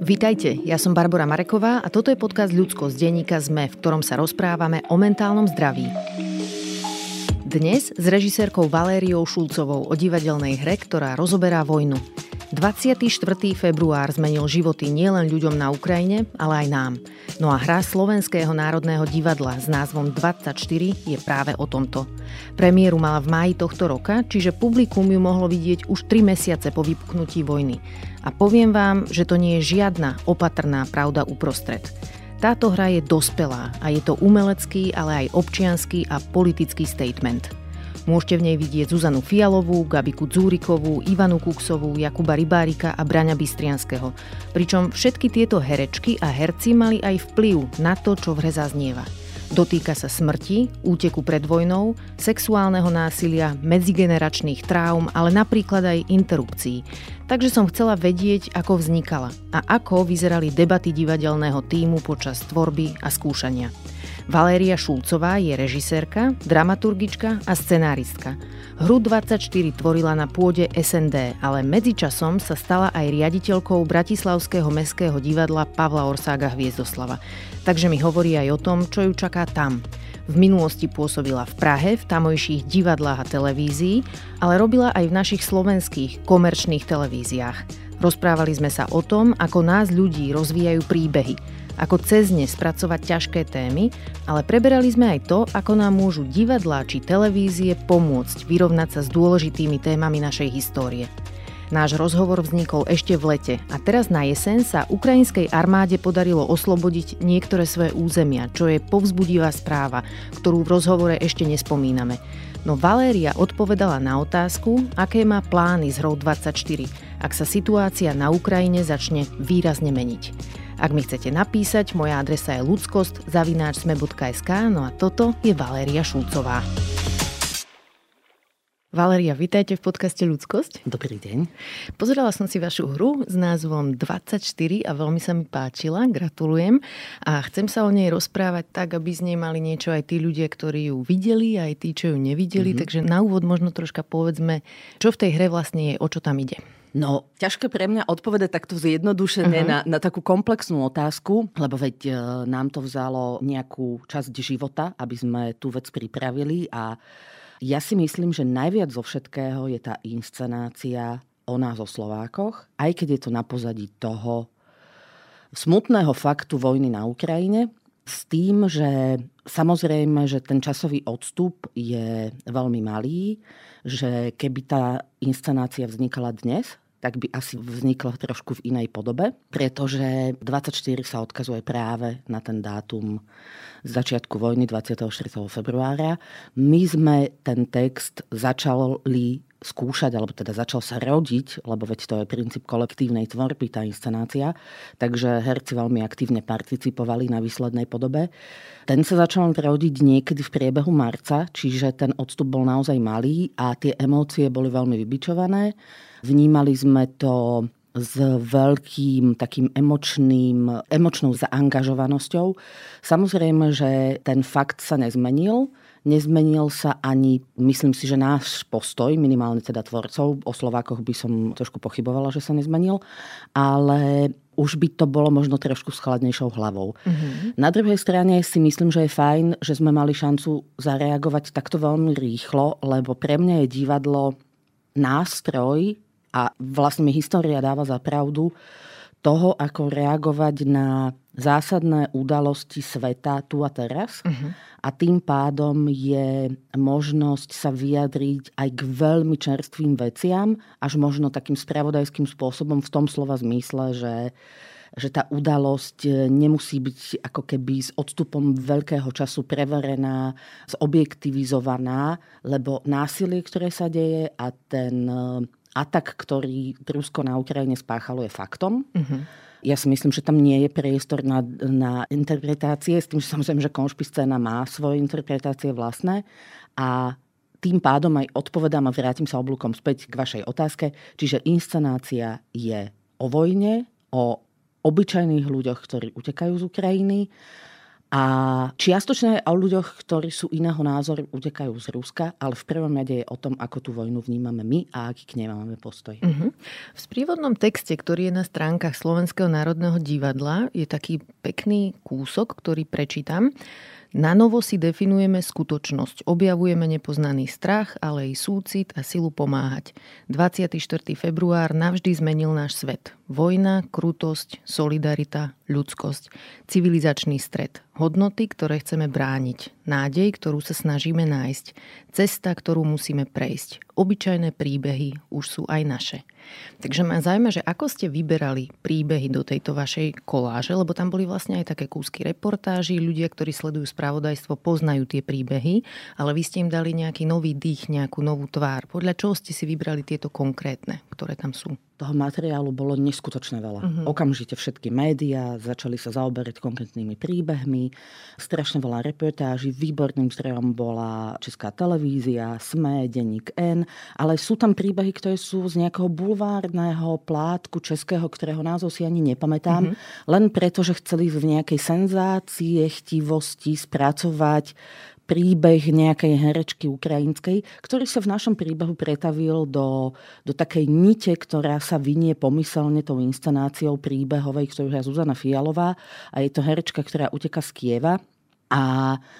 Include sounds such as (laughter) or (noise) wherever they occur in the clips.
Vítajte, ja som Barbara Mareková a toto je podcast Ľudsko z denníka ZME, v ktorom sa rozprávame o mentálnom zdraví. Dnes s režisérkou Valériou Šulcovou o divadelnej hre, ktorá rozoberá vojnu. 24. február zmenil životy nielen ľuďom na Ukrajine, ale aj nám. No a hra Slovenského národného divadla s názvom 24 je práve o tomto. Premiéru mala v máji tohto roka, čiže publikum ju mohlo vidieť už 3 mesiace po vypuknutí vojny. A poviem vám, že to nie je žiadna opatrná pravda uprostred. Táto hra je dospelá a je to umelecký, ale aj občianský a politický statement – Môžete v nej vidieť Zuzanu Fialovú, Gabiku Dzúrikovú, Ivanu Kuksovú, Jakuba Rybárika a Braňa Bystrianského. Pričom všetky tieto herečky a herci mali aj vplyv na to, čo v hre zaznieva. Dotýka sa smrti, úteku pred vojnou, sexuálneho násilia, medzigeneračných traum, ale napríklad aj interrupcií. Takže som chcela vedieť, ako vznikala a ako vyzerali debaty divadelného týmu počas tvorby a skúšania. Valéria Šulcová je režisérka, dramaturgička a scenáristka. Hru 24 tvorila na pôde SND, ale medzičasom sa stala aj riaditeľkou Bratislavského mestského divadla Pavla Orsága Hviezdoslava. Takže mi hovorí aj o tom, čo ju čaká tam. V minulosti pôsobila v Prahe, v tamojších divadlách a televízii, ale robila aj v našich slovenských komerčných televíziách. Rozprávali sme sa o tom, ako nás ľudí rozvíjajú príbehy – ako cez ne spracovať ťažké témy, ale preberali sme aj to, ako nám môžu divadlá či televízie pomôcť vyrovnať sa s dôležitými témami našej histórie. Náš rozhovor vznikol ešte v lete a teraz na jeseň sa ukrajinskej armáde podarilo oslobodiť niektoré svoje územia, čo je povzbudivá správa, ktorú v rozhovore ešte nespomíname. No Valéria odpovedala na otázku, aké má plány z hrou 24, ak sa situácia na Ukrajine začne výrazne meniť. Ak mi chcete napísať, moja adresa je ludskost.sme.sk, no a toto je Valéria Šulcová. Valéria, vítajte v podcaste Ľudskosť. Dobrý deň. Pozerala som si vašu hru s názvom 24 a veľmi sa mi páčila, gratulujem. A chcem sa o nej rozprávať tak, aby z nej mali niečo aj tí ľudia, ktorí ju videli, aj tí, čo ju nevideli. Mm-hmm. Takže na úvod možno troška povedzme, čo v tej hre vlastne je, o čo tam ide. No, ťažké pre mňa odpovedať takto zjednodušene uh-huh. na, na takú komplexnú otázku, lebo veď e, nám to vzalo nejakú časť života, aby sme tú vec pripravili a ja si myslím, že najviac zo všetkého je tá inscenácia o nás, o Slovákoch, aj keď je to na pozadí toho smutného faktu vojny na Ukrajine, s tým, že samozrejme, že ten časový odstup je veľmi malý, že keby tá inscenácia vznikala dnes, tak by asi vznikla trošku v inej podobe, pretože 24 sa odkazuje práve na ten dátum začiatku vojny 24. februára. My sme ten text začali skúšať, alebo teda začal sa rodiť, lebo veď to je princíp kolektívnej tvorby, tá inscenácia, takže herci veľmi aktívne participovali na výslednej podobe. Ten sa začal rodiť niekedy v priebehu marca, čiže ten odstup bol naozaj malý a tie emócie boli veľmi vybičované. Vnímali sme to s veľkým takým emočným, emočnou zaangažovanosťou. Samozrejme, že ten fakt sa nezmenil, Nezmenil sa ani, myslím si, že náš postoj, minimálne teda tvorcov, o Slovákoch by som trošku pochybovala, že sa nezmenil, ale už by to bolo možno trošku s chladnejšou hlavou. Mm-hmm. Na druhej strane si myslím, že je fajn, že sme mali šancu zareagovať takto veľmi rýchlo, lebo pre mňa je divadlo nástroj a vlastne mi história dáva za pravdu toho, ako reagovať na zásadné udalosti sveta tu a teraz. Uh-huh. A tým pádom je možnosť sa vyjadriť aj k veľmi čerstvým veciam, až možno takým spravodajským spôsobom v tom slova zmysle, že že tá udalosť nemusí byť ako keby s odstupom veľkého času preverená, zobjektivizovaná, lebo násilie, ktoré sa deje a ten atak, ktorý Rusko na Ukrajine spáchalo, je faktom. Uh-huh. Ja si myslím, že tam nie je priestor na, na interpretácie, s tým, že samozrejme, že konšpiscéna má svoje interpretácie vlastné a tým pádom aj odpovedám a vrátim sa oblúkom späť k vašej otázke. Čiže inscenácia je o vojne, o obyčajných ľuďoch, ktorí utekajú z Ukrajiny A čiastočne o ľuďoch, ktorí sú iného názoru, utekajú z Ruska, ale v prvom rade je o tom, ako tú vojnu vnímame my a aký k nej máme postoj. Uh-huh. V sprievodnom texte, ktorý je na stránkach Slovenského národného divadla, je taký pekný kúsok, ktorý prečítam. Na novo si definujeme skutočnosť. Objavujeme nepoznaný strach, ale aj súcit a silu pomáhať. 24. február navždy zmenil náš svet. Vojna, krutosť, solidarita, ľudskosť, civilizačný stred, hodnoty, ktoré chceme brániť, nádej, ktorú sa snažíme nájsť, cesta, ktorú musíme prejsť. Obyčajné príbehy už sú aj naše. Takže ma zaujíma, že ako ste vyberali príbehy do tejto vašej koláže, lebo tam boli vlastne aj také kúsky reportáži, ľudia, ktorí sledujú spravodajstvo, poznajú tie príbehy, ale vy ste im dali nejaký nový dých, nejakú novú tvár. Podľa čoho ste si vybrali tieto konkrétne, ktoré tam sú? toho materiálu bolo neskutočne veľa. Uh-huh. Okamžite všetky médiá začali sa zaoberať konkrétnymi príbehmi, strašne veľa reportáží, výborným zdrojom bola Česká televízia, SME, Denník N, ale sú tam príbehy, ktoré sú z nejakého bulvárneho plátku českého, ktorého názov si ani nepamätám, uh-huh. len preto, že chceli v nejakej senzácie, chtivosti spracovať príbeh nejakej herečky ukrajinskej, ktorý sa v našom príbehu pretavil do, do takej nite, ktorá sa vynie pomyselne tou inscenáciou príbehovej, ktorú je Zuzana Fialová a je to herečka, ktorá uteka z Kieva a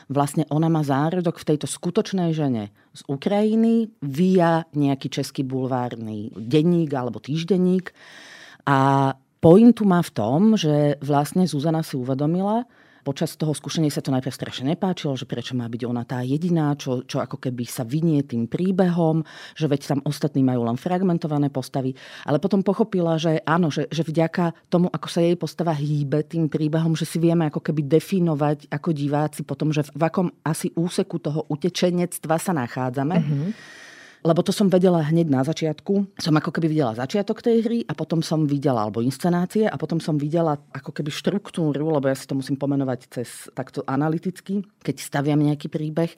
vlastne ona má zárodok v tejto skutočnej žene z Ukrajiny via nejaký český bulvárny denník alebo týždenník. A pointu má v tom, že vlastne Zuzana si uvedomila, Počas toho skúšania sa to najprv strašne nepáčilo, že prečo má byť ona tá jediná, čo, čo ako keby sa vynie tým príbehom, že veď tam ostatní majú len fragmentované postavy. Ale potom pochopila, že áno, že, že vďaka tomu, ako sa jej postava hýbe tým príbehom, že si vieme ako keby definovať ako diváci potom, že v, akom asi úseku toho utečenectva sa nachádzame. Mm-hmm lebo to som vedela hneď na začiatku. Som ako keby videla začiatok tej hry a potom som videla, alebo inscenácie, a potom som videla ako keby štruktúru, lebo ja si to musím pomenovať cez takto analyticky, keď staviam nejaký príbeh,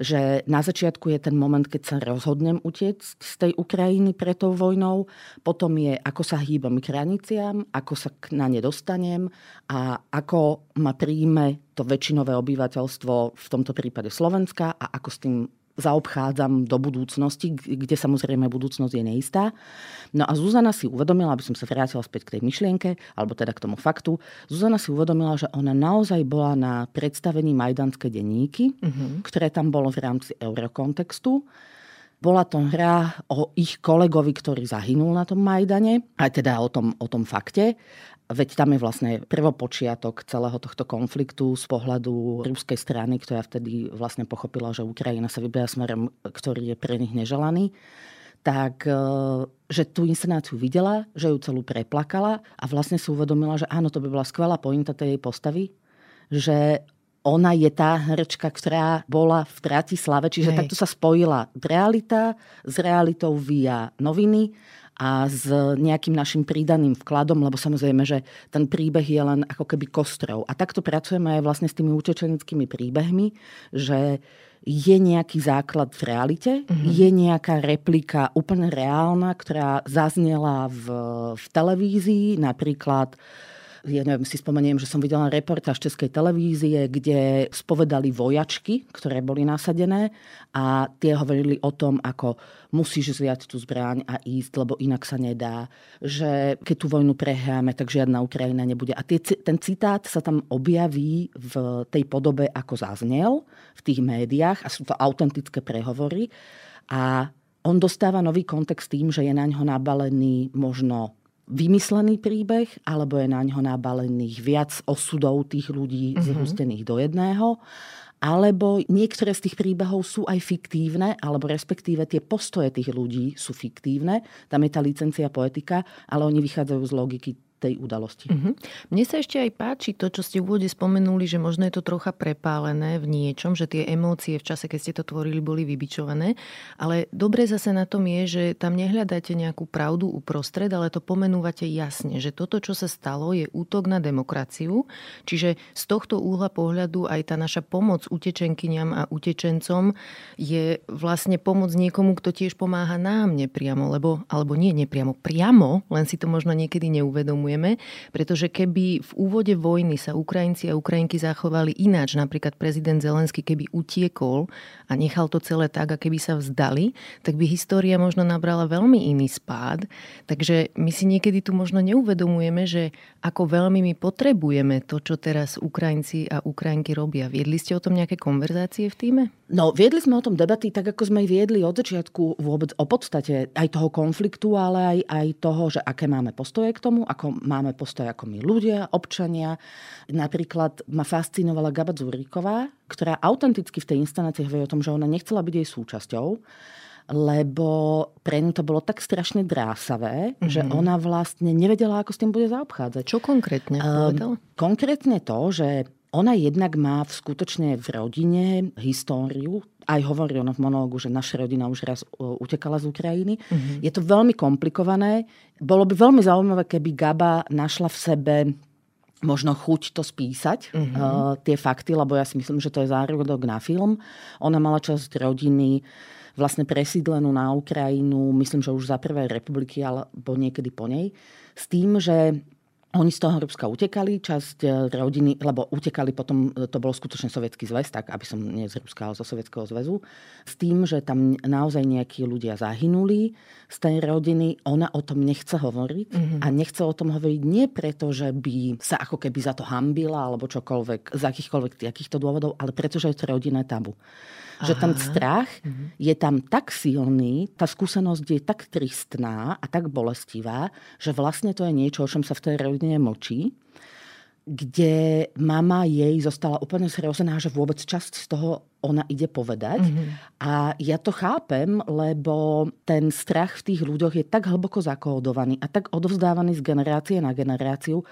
že na začiatku je ten moment, keď sa rozhodnem utiecť z tej Ukrajiny pred tou vojnou, potom je, ako sa hýbam k hraniciam, ako sa na ne dostanem a ako ma príjme to väčšinové obyvateľstvo, v tomto prípade Slovenska a ako s tým zaobchádzam do budúcnosti, kde samozrejme budúcnosť je neistá. No a Zuzana si uvedomila, aby som sa vrátila späť k tej myšlienke, alebo teda k tomu faktu, Zuzana si uvedomila, že ona naozaj bola na predstavení Majdanské denníky, uh-huh. ktoré tam bolo v rámci eurokontextu. Bola to hra o ich kolegovi, ktorý zahynul na tom Majdane, aj teda o tom, o tom fakte. Veď tam je vlastne prvopočiatok celého tohto konfliktu z pohľadu ruskej strany, ktorá vtedy vlastne pochopila, že Ukrajina sa vyberá smerom, ktorý je pre nich neželaný tak e, že tú inscenáciu videla, že ju celú preplakala a vlastne si uvedomila, že áno, to by bola skvelá pointa tej jej postavy, že ona je tá herečka, ktorá bola v Bratislave, čiže Hej. takto sa spojila realita s realitou via noviny a s nejakým našim pridaným vkladom, lebo samozrejme, že ten príbeh je len ako keby kostrov. A takto pracujeme aj vlastne s tými utečeneckými príbehmi, že je nejaký základ v realite, mm-hmm. je nejaká replika úplne reálna, ktorá zaznela v, v televízii, napríklad ja neviem, si spomeniem, že som videla reportáž Českej televízie, kde spovedali vojačky, ktoré boli nasadené a tie hovorili o tom, ako musíš zviať tú zbraň a ísť, lebo inak sa nedá. Že keď tú vojnu prehráme, tak žiadna Ukrajina nebude. A tie, ten citát sa tam objaví v tej podobe, ako zaznel v tých médiách a sú to autentické prehovory. A on dostáva nový kontext tým, že je na ňo nabalený možno vymyslený príbeh, alebo je na ňo nabalených viac osudov tých ľudí mm-hmm. zhustených do jedného alebo niektoré z tých príbehov sú aj fiktívne, alebo respektíve tie postoje tých ľudí sú fiktívne. Tam je tá licencia poetika, ale oni vychádzajú z logiky tej udalosti. Uh-huh. Mne sa ešte aj páči to, čo ste v úvode spomenuli, že možno je to trocha prepálené v niečom, že tie emócie v čase, keď ste to tvorili, boli vybičované. Ale dobre zase na tom je, že tam nehľadáte nejakú pravdu uprostred, ale to pomenúvate jasne, že toto, čo sa stalo, je útok na demokraciu. Čiže z tohto úhla pohľadu aj tá naša pomoc utečenkyňam a utečencom je vlastne pomoc niekomu, kto tiež pomáha nám nepriamo, lebo, alebo nie nepriamo, priamo, len si to možno niekedy neuvedomuje neuvedomujeme, pretože keby v úvode vojny sa Ukrajinci a Ukrajinky zachovali ináč, napríklad prezident Zelensky, keby utiekol a nechal to celé tak, a keby sa vzdali, tak by história možno nabrala veľmi iný spád. Takže my si niekedy tu možno neuvedomujeme, že ako veľmi my potrebujeme to, čo teraz Ukrajinci a Ukrajinky robia. Viedli ste o tom nejaké konverzácie v týme? No, viedli sme o tom debaty tak, ako sme viedli od začiatku vôbec o podstate aj toho konfliktu, ale aj, aj toho, že aké máme postoje k tomu, ako máme postoje ako my ľudia, občania. Napríklad ma fascinovala Gaba Zúriková, ktorá autenticky v tej instanácii hovorí o tom, že ona nechcela byť jej súčasťou, lebo pre ňu to bolo tak strašne drásavé, mm-hmm. že ona vlastne nevedela, ako s tým bude zaobchádzať. Čo konkrétne povedala? Um, konkrétne to, že ona jednak má v skutočne v rodine históriu, aj hovorí ona v monológu, že naša rodina už raz utekala z Ukrajiny. Mm-hmm. Je to veľmi komplikované. Bolo by veľmi zaujímavé, keby Gaba našla v sebe možno chuť to spísať, mm-hmm. uh, tie fakty, lebo ja si myslím, že to je zárodok na film. Ona mala časť rodiny vlastne presídlenú na Ukrajinu, myslím, že už za prvej republiky, alebo niekedy po nej, s tým, že oni z toho Ruska utekali, časť e, rodiny, lebo utekali potom, e, to bol skutočne sovietský zväz, tak aby som nie z Ruska, ale zo sovietského zväzu, s tým, že tam naozaj nejakí ľudia zahynuli z tej rodiny. Ona o tom nechce hovoriť mm-hmm. a nechce o tom hovoriť nie preto, že by sa ako keby za to hambila alebo čokoľvek, z akýchkoľvek takýchto dôvodov, ale preto, že je to rodinné tabu. Aha. Že ten strach uh-huh. je tam tak silný, tá skúsenosť je tak tristná a tak bolestivá, že vlastne to je niečo, o čom sa v tej rodine močí kde mama jej zostala úplne zrozená, že vôbec časť z toho ona ide povedať. Mm-hmm. A ja to chápem, lebo ten strach v tých ľuďoch je tak hlboko zakódovaný a tak odovzdávaný z generácie na generáciu,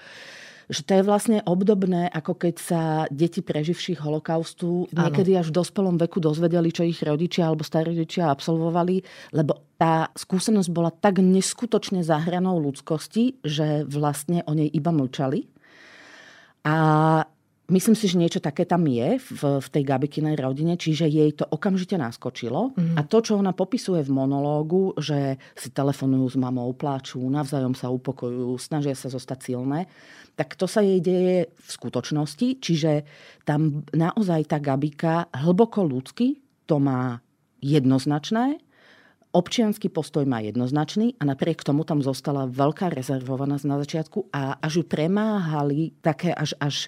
že to je vlastne obdobné, ako keď sa deti preživších holokaustu ano. niekedy až v dospelom veku dozvedeli, čo ich rodičia alebo starí rodičia absolvovali, lebo tá skúsenosť bola tak neskutočne zahranou ľudskosti, že vlastne o nej iba mlčali. A Myslím si, že niečo také tam je v, v tej Gabikinej rodine, čiže jej to okamžite naskočilo. Mm. A to, čo ona popisuje v monológu, že si telefonujú s mamou, pláču, navzájom sa upokojujú, snažia sa zostať silné, tak to sa jej deje v skutočnosti. Čiže tam naozaj tá Gabika hlboko ľudsky to má jednoznačné, občianský postoj má jednoznačný a napriek tomu tam zostala veľká rezervovaná na začiatku a až ju premáhali také až, až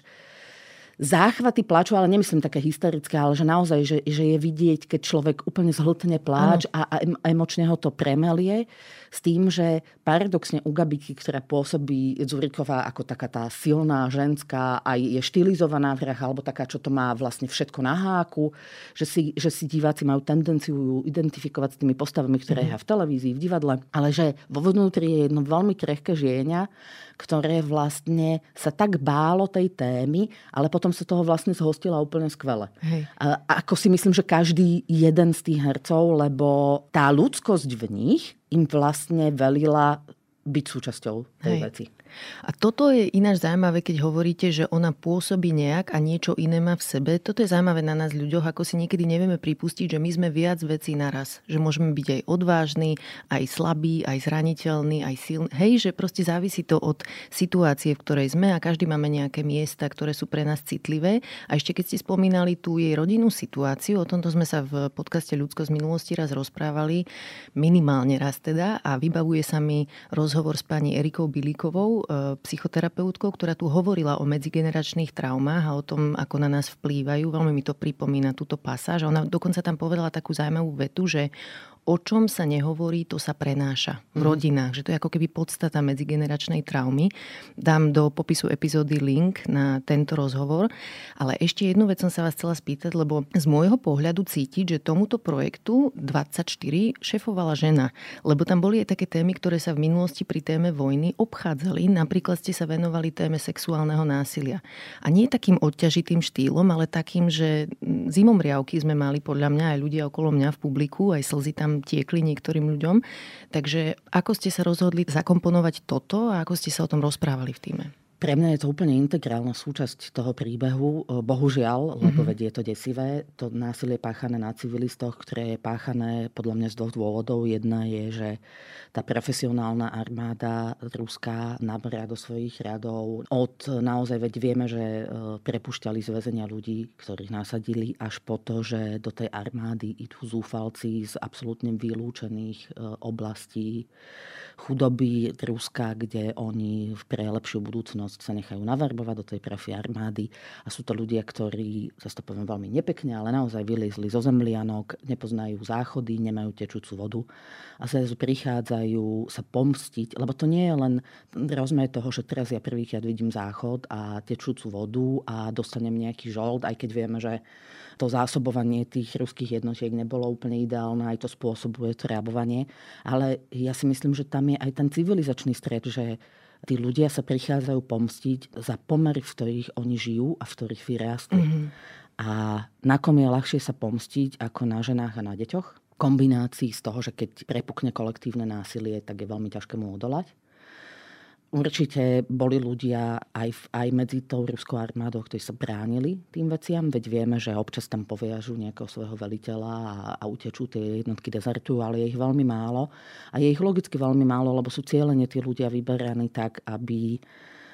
záchvaty plaču, ale nemyslím také hysterické, ale že naozaj, že, že je vidieť, keď človek úplne zhltne pláč a, a emočne ho to premelie s tým, že paradoxne u Gabiky, ktorá pôsobí Zuriková ako taká tá silná ženská, aj je štilizovaná v hrách, alebo taká, čo to má vlastne všetko na háku, že si, že si diváci majú tendenciu ju identifikovať s tými postavami, ktoré mm-hmm. v televízii, v divadle, ale že vo vnútri je jedno veľmi krehké žienia, ktoré vlastne sa tak bálo tej témy, ale potom sa toho vlastne zhostila úplne skvele. Hej. A, ako si myslím, že každý jeden z tých hercov, lebo tá ľudskosť v nich im vlastne velila byť súčasťou tej Hej. veci. A toto je ináč zaujímavé, keď hovoríte, že ona pôsobí nejak a niečo iné má v sebe. Toto je zaujímavé na nás ľuďoch, ako si niekedy nevieme pripustiť, že my sme viac vecí naraz. Že môžeme byť aj odvážni, aj slabí, aj zraniteľní, aj silní. Hej, že proste závisí to od situácie, v ktorej sme a každý máme nejaké miesta, ktoré sú pre nás citlivé. A ešte keď ste spomínali tú jej rodinnú situáciu, o tomto sme sa v podcaste Ľudsko z minulosti raz rozprávali, minimálne raz teda, a vybavuje sa mi rozhovor s pani Erikou Bilíkovou, E, psychoterapeutkou, ktorá tu hovorila o medzigeneračných traumách a o tom, ako na nás vplývajú. Veľmi mi to pripomína túto pasáž. Ona dokonca tam povedala takú zaujímavú vetu, že o čom sa nehovorí, to sa prenáša v mhm. rodinách. Že to je ako keby podstata medzigeneračnej traumy. Dám do popisu epizódy link na tento rozhovor. Ale ešte jednu vec som sa vás chcela spýtať, lebo z môjho pohľadu cítiť, že tomuto projektu 24 šefovala žena. Lebo tam boli aj také témy, ktoré sa v minulosti pri téme vojny obchádzali. Napríklad ste sa venovali téme sexuálneho násilia. A nie takým odťažitým štýlom, ale takým, že zimom riavky sme mali podľa mňa aj ľudia okolo mňa v publiku, aj slzy tam tam tiekli niektorým ľuďom. Takže ako ste sa rozhodli zakomponovať toto a ako ste sa o tom rozprávali v týme? Pre mňa je to úplne integrálna súčasť toho príbehu. Bohužiaľ, mm-hmm. je to desivé, to násilie páchané na civilistoch, ktoré je páchané podľa mňa z dvoch dôvodov. Jedna je, že tá profesionálna armáda ruská naberia do svojich radov od naozaj, veď vieme, že e, prepušťali z väzenia ľudí, ktorých nasadili, až po to, že do tej armády idú zúfalci z absolútne vylúčených e, oblastí chudoby Ruska, kde oni pre lepšiu budúcnosť sa nechajú navarbovať do tej profi armády. A sú to ľudia, ktorí, zase to poviem veľmi nepekne, ale naozaj vyliezli zo zemlianok, nepoznajú záchody, nemajú tečúcu vodu a sa prichádzajú sa pomstiť, lebo to nie je len rozmer toho, že teraz ja prvýkrát vidím záchod a tečúcu vodu a dostanem nejaký žold, aj keď vieme, že to zásobovanie tých ruských jednotiek nebolo úplne ideálne, aj to spôsobuje to. Ale ja si myslím, že tam je aj ten civilizačný stred, že tí ľudia sa prichádzajú pomstiť za pomery, v ktorých oni žijú a v ktorých vyrástli. Mm-hmm. A na kom je ľahšie sa pomstiť ako na ženách a na deťoch? Kombinácii z toho, že keď prepukne kolektívne násilie, tak je veľmi ťažké mu odolať. Určite boli ľudia aj, aj medzi tou ruskou armádou, ktorí sa bránili tým veciam, veď vieme, že občas tam poviažu nejakého svojho veliteľa a, a utečú tie jednotky dezertujú, ale je ich veľmi málo. A je ich logicky veľmi málo, lebo sú cieľene tí ľudia vyberaní tak, aby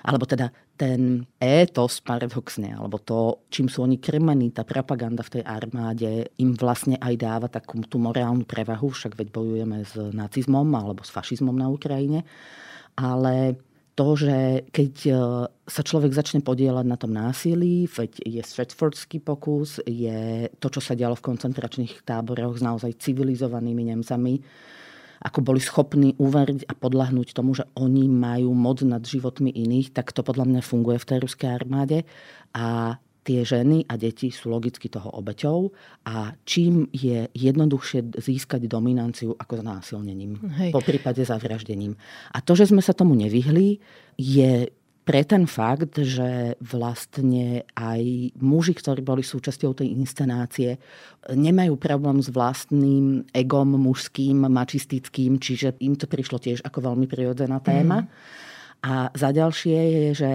alebo teda ten étos paradoxne, alebo to, čím sú oni krmení, tá propaganda v tej armáde im vlastne aj dáva takú tú morálnu prevahu, však veď bojujeme s nacizmom alebo s fašizmom na Ukrajine. Ale to, že keď e, sa človek začne podielať na tom násilí, veď je Stratfordský pokus, je to, čo sa dialo v koncentračných táboroch s naozaj civilizovanými Nemcami, ako boli schopní uveriť a podľahnúť tomu, že oni majú moc nad životmi iných, tak to podľa mňa funguje v tej ruskej armáde. A tie ženy a deti sú logicky toho obeťou a čím je jednoduchšie získať dominanciu ako násilnením, Hej. po prípade zavraždením. A to, že sme sa tomu nevyhli, je pre ten fakt, že vlastne aj muži, ktorí boli súčasťou tej inscenácie, nemajú problém s vlastným egom mužským, mačistickým, čiže im to prišlo tiež ako veľmi prirodzená téma. Mm. A za ďalšie je, že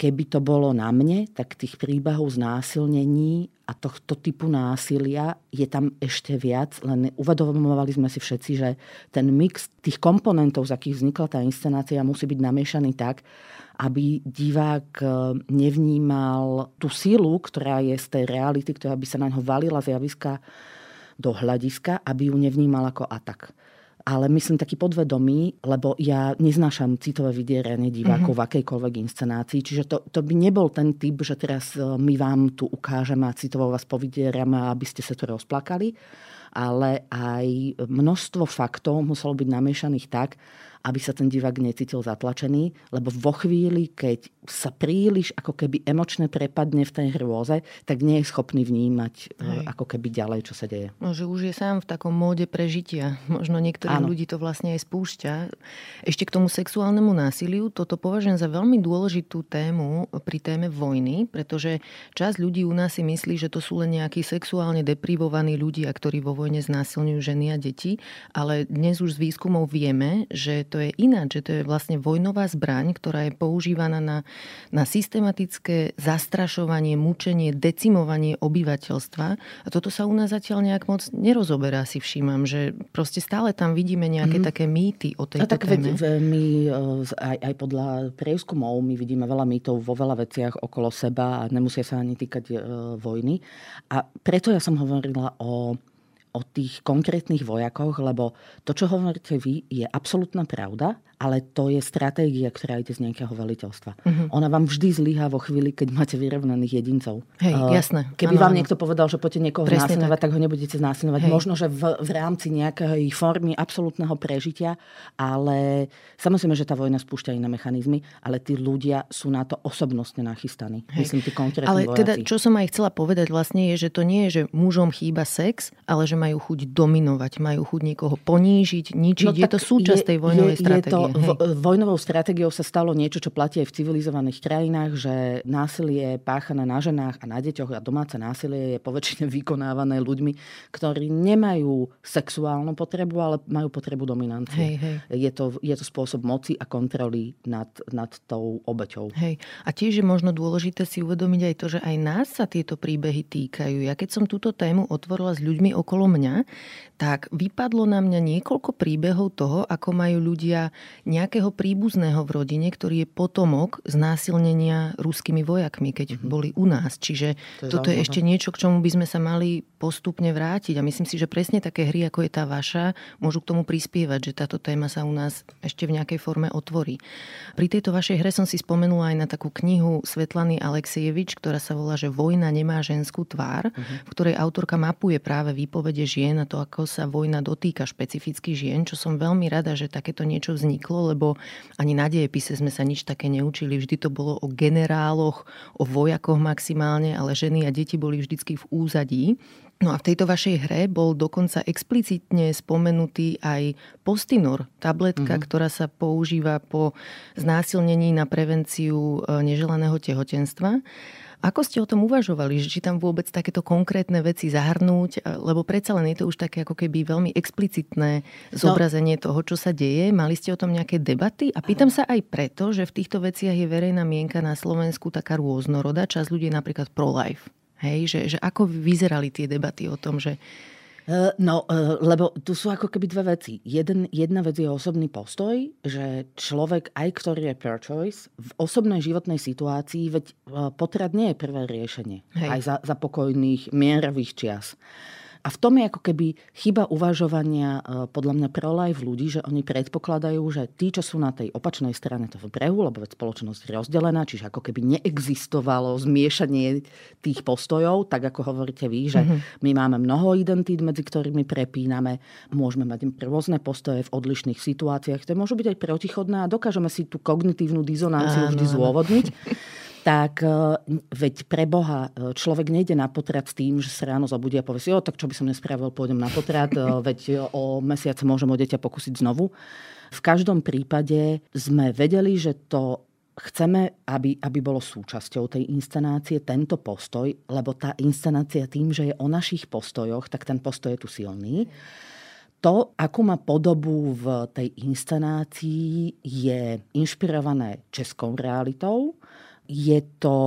keby to bolo na mne, tak tých príbehov znásilnení a tohto typu násilia je tam ešte viac, len uvedomovali sme si všetci, že ten mix tých komponentov, z akých vznikla tá inscenácia, musí byť namiešaný tak, aby divák e, nevnímal tú silu, ktorá je z tej reality, ktorá by sa na ňo valila z javiska do hľadiska, aby ju nevnímal ako atak ale myslím taký podvedomý, lebo ja neznášam citové vydieranie divákov mm-hmm. v akejkoľvek inscenácii, čiže to, to by nebol ten typ, že teraz e, my vám tu ukážeme a citovo vás povydierame, aby ste sa tu rozplakali, ale aj množstvo faktov muselo byť namiešaných tak, aby sa ten divák necítil zatlačený, lebo vo chvíli, keď sa príliš ako keby emočne prepadne v tej hrôze, tak nie je schopný vnímať e, Hej. ako keby ďalej, čo sa deje. No, že už je sám v takom móde prežitia. Možno niektorých ľudí to vlastne aj spúšťa. Ešte k tomu sexuálnemu násiliu, toto považujem za veľmi dôležitú tému pri téme vojny, pretože časť ľudí u nás si myslí, že to sú len nejakí sexuálne deprivovaní ľudia, ktorí vo vojne znásilňujú ženy a deti, ale dnes už z výskumov vieme, že to je ináč, že to je vlastne vojnová zbraň, ktorá je používaná na, na systematické zastrašovanie, mučenie, decimovanie obyvateľstva. A toto sa u nás zatiaľ nejak moc nerozoberá, si všímam, že proste stále tam vidíme nejaké mm. také mýty o tejto no, tak téme. Veď, my e, aj, aj podľa prieskumov my vidíme veľa mýtov vo veľa veciach okolo seba a nemusia sa ani týkať e, vojny. A preto ja som hovorila o o tých konkrétnych vojakoch, lebo to, čo hovoríte vy, je absolútna pravda, ale to je stratégia, ktorá ide z nejakého veliteľstva. Uh-huh. Ona vám vždy zlyhá vo chvíli, keď máte vyrovnaných jedincov. Hej, uh, jasné. Keby ano, vám ano. niekto povedal, že poďte niekoho znásilňovať, tak. tak ho nebudete znásilňovať. Možno, že v, v rámci nejakej formy absolútneho prežitia, ale samozrejme, že tá vojna spúšťa iné mechanizmy, ale tí ľudia sú na to osobnostne nachystaní. Hej. Myslím, tí konkrétni Ale vojaci. teda, čo som aj chcela povedať vlastne je, že to nie je, že mužom chýba sex, ale že majú chuť dominovať, majú chuť niekoho ponížiť, ničiť. No, je to súčasť je, tej vojnovej je, stratégie. Je to, vo, vojnovou stratégiou sa stalo niečo, čo platí aj v civilizovaných krajinách, že násilie páchané na ženách a na deťoch a domáce násilie je poväčšine (laughs) vykonávané ľuďmi, ktorí nemajú sexuálnu potrebu, ale majú potrebu dominancie. Hej, hej. Je, to, je to spôsob moci a kontroly nad, nad tou obeťou. Hej. A tiež je možno dôležité si uvedomiť aj to, že aj nás sa tieto príbehy týkajú. Ja keď som túto tému otvorila s ľuďmi okolo mňa, tak vypadlo na mňa niekoľko príbehov toho, ako majú ľudia nejakého príbuzného v rodine, ktorý je potomok znásilnenia ruskými vojakmi, keď mm-hmm. boli u nás. Čiže to je toto je ešte niečo, k čomu by sme sa mali postupne vrátiť. A myslím si, že presne také hry, ako je tá vaša, môžu k tomu prispievať, že táto téma sa u nás ešte v nejakej forme otvorí. Pri tejto vašej hre som si spomenula aj na takú knihu Svetlany Alexievič, ktorá sa volá, že Vojna nemá ženskú tvár, uh-huh. v ktorej autorka mapuje práve výpovede žien a to, ako sa vojna dotýka špecificky žien, čo som veľmi rada, že takéto niečo vzniklo, lebo ani na dejepise sme sa nič také neučili. Vždy to bolo o generáloch, o vojakoch maximálne, ale ženy a deti boli vždycky v úzadí. No a v tejto vašej hre bol dokonca explicitne spomenutý aj Postinor, tabletka, mm-hmm. ktorá sa používa po znásilnení na prevenciu e, neželaného tehotenstva. Ako ste o tom uvažovali, že či tam vôbec takéto konkrétne veci zahrnúť, lebo predsa len je to už také ako keby veľmi explicitné zobrazenie no. toho, čo sa deje. Mali ste o tom nejaké debaty? A pýtam sa aj preto, že v týchto veciach je verejná mienka na Slovensku taká rôznoroda. Čas ľudí je napríklad pro-life. Hej, že, že ako vyzerali tie debaty o tom, že Eh, no, eh, lebo tu sú ako keby dve veci. Jeden, jedna vec je osobný postoj, že človek, aj ktorý je per choice, v osobnej životnej situácii, veď eh, potrat nie je prvé riešenie. Hej. Aj za, za pokojných, mierových čias. A v tom je ako keby chyba uvažovania e, podľa mňa pro-life ľudí, že oni predpokladajú, že tí, čo sú na tej opačnej strane toho brehu, lebo veď spoločnosť je rozdelená, čiže ako keby neexistovalo zmiešanie tých postojov, tak ako hovoríte vy, že mm-hmm. my máme mnoho identít, medzi ktorými prepíname, môžeme mať rôzne postoje v odlišných situáciách, ktoré môžu byť aj protichodné a dokážeme si tú kognitívnu dizonanciu vždy zdôvodniť. (laughs) tak e, veď pre Boha e, človek nejde na potrat s tým, že sa ráno zobudí a povie si, o, tak čo by som nespravil, pôjdem na potrat, e, veď o mesiac môžem o dieťa pokúsiť znovu. V každom prípade sme vedeli, že to chceme, aby, aby bolo súčasťou tej inscenácie tento postoj, lebo tá inscenácia tým, že je o našich postojoch, tak ten postoj je tu silný. To, akú má podobu v tej inscenácii, je inšpirované českou realitou, je to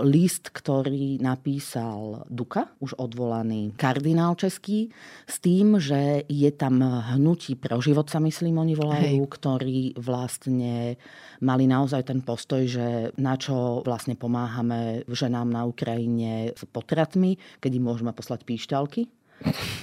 list, ktorý napísal Duka, už odvolaný kardinál český, s tým, že je tam hnutí pro život, sa myslím, oni volajú, Hej. ktorí vlastne mali naozaj ten postoj, že na čo vlastne pomáhame ženám na Ukrajine s potratmi, keď im môžeme poslať píšťalky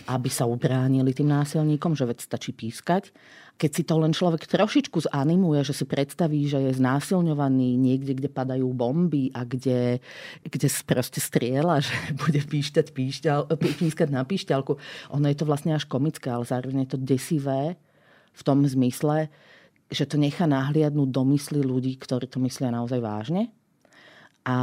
aby sa ubránili tým násilníkom, že veď stačí pískať. Keď si to len človek trošičku zanimuje, že si predstaví, že je znásilňovaný niekde, kde padajú bomby a kde, kde proste striela, že (laughs) bude píšťať píšťal, pískať na píšťalku. Ono je to vlastne až komické, ale zároveň je to desivé v tom zmysle, že to nechá nahliadnúť do mysli ľudí, ktorí to myslia naozaj vážne a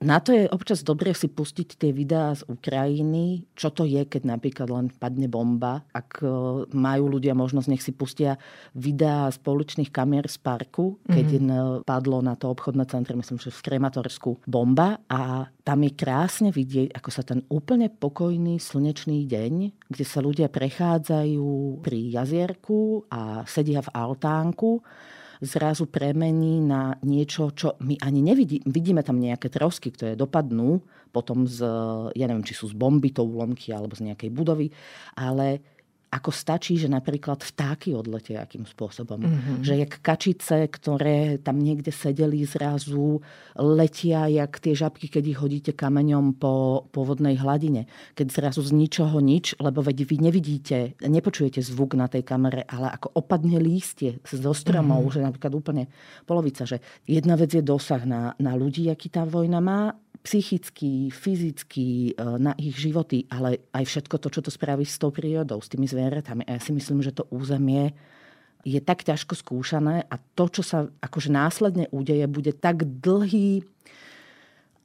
na to je občas dobre si pustiť tie videá z Ukrajiny, čo to je, keď napríklad len padne bomba. Ak e, majú ľudia možnosť, nech si pustia videá z pouličných kamier z parku, keď mm-hmm. padlo na to obchodné centrum, myslím, že v Krematorsku bomba a tam je krásne vidieť, ako sa ten úplne pokojný slnečný deň, kde sa ľudia prechádzajú pri jazierku a sedia v altánku, zrazu premení na niečo, čo my ani nevidíme. Vidíme tam nejaké trosky, ktoré dopadnú potom z, ja neviem, či sú z bomby, to úlomky alebo z nejakej budovy, ale ako stačí, že napríklad vtáky odletia akým spôsobom. Mm-hmm. Že jak kačice, ktoré tam niekde sedeli zrazu, letia jak tie žabky, keď ich hodíte kameňom po, po vodnej hladine. Keď zrazu z ničoho nič, lebo veď vy nevidíte, nepočujete zvuk na tej kamere, ale ako opadne lístie zo stromov, mm-hmm. že napríklad úplne polovica, že jedna vec je dosah na, na ľudí, aký tá vojna má, psychicky, fyzicky, e, na ich životy, ale aj všetko to, čo to spraví s tou prírodou, s tými zvieratami. A ja si myslím, že to územie je tak ťažko skúšané a to, čo sa akože následne udeje, bude tak dlhý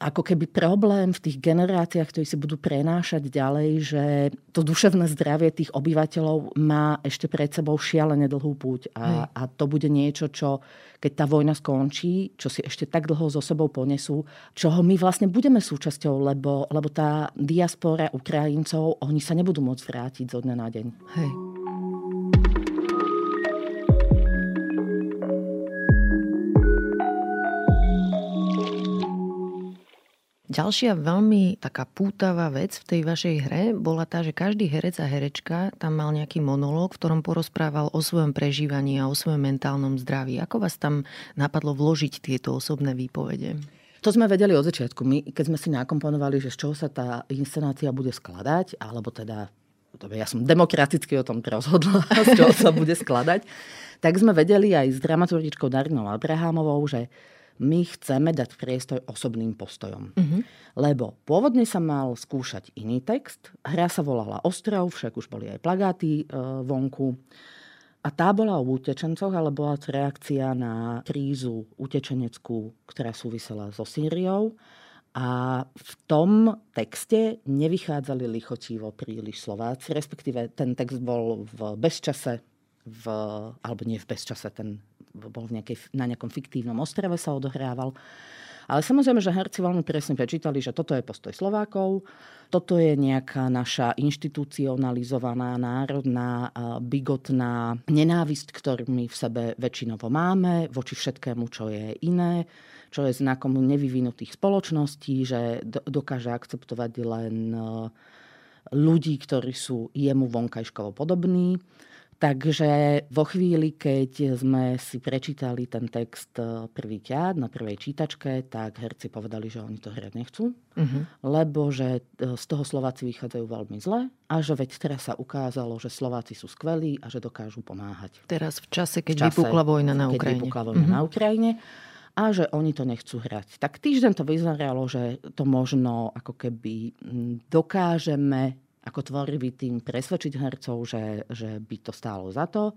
ako keby problém v tých generáciách, ktorí si budú prenášať ďalej, že to duševné zdravie tých obyvateľov má ešte pred sebou šialene dlhú púť. A, a to bude niečo, čo keď tá vojna skončí, čo si ešte tak dlho so sebou ponesú, čoho my vlastne budeme súčasťou, lebo, lebo tá diaspora Ukrajincov, oni sa nebudú môcť vrátiť zo dňa na deň. Hej. Ďalšia veľmi taká pútavá vec v tej vašej hre bola tá, že každý herec a herečka tam mal nejaký monológ, v ktorom porozprával o svojom prežívaní a o svojom mentálnom zdraví. Ako vás tam napadlo vložiť tieto osobné výpovede? To sme vedeli od začiatku. My, keď sme si nakomponovali, že z čoho sa tá inscenácia bude skladať, alebo teda ja som demokraticky o tom rozhodla, (laughs) z čoho sa bude skladať, tak sme vedeli aj s dramaturgičkou Darinou Abrahamovou, že my chceme dať priestor osobným postojom. Uh-huh. Lebo pôvodne sa mal skúšať iný text. Hra sa volala Ostrov, však už boli aj plagáty e, vonku. A tá bola o utečencoch, ale bola to reakcia na krízu utečeneckú, ktorá súvisela so Sýriou. A v tom texte nevychádzali lichotivo príliš Slováci, respektíve ten text bol v bezčase, v, alebo nie v bezčase, ten bol v nejakej, na nejakom fiktívnom ostrove sa odohrával. Ale samozrejme, že herci veľmi presne prečítali, že toto je postoj Slovákov, toto je nejaká naša inštitucionalizovaná, národná, bigotná nenávisť, ktorú my v sebe väčšinovo máme voči všetkému, čo je iné, čo je znakom nevyvinutých spoločností, že dokáže akceptovať len ľudí, ktorí sú jemu vonkajškovo podobní Takže vo chvíli, keď sme si prečítali ten text e, prvýkrát na prvej čítačke, tak herci povedali, že oni to hrať nechcú, uh-huh. lebo že e, z toho Slováci vychádzajú veľmi zle a že veď teraz sa ukázalo, že Slováci sú skvelí a že dokážu pomáhať. Teraz v čase, keď v čase, vypukla vojna na Ukrajine. Keď vypukla vojna uh-huh. na Ukrajine a že oni to nechcú hrať. Tak týždeň to vyzeralo, že to možno ako keby dokážeme ako tvorivý tým presvedčiť hercov, že, že by to stálo za to.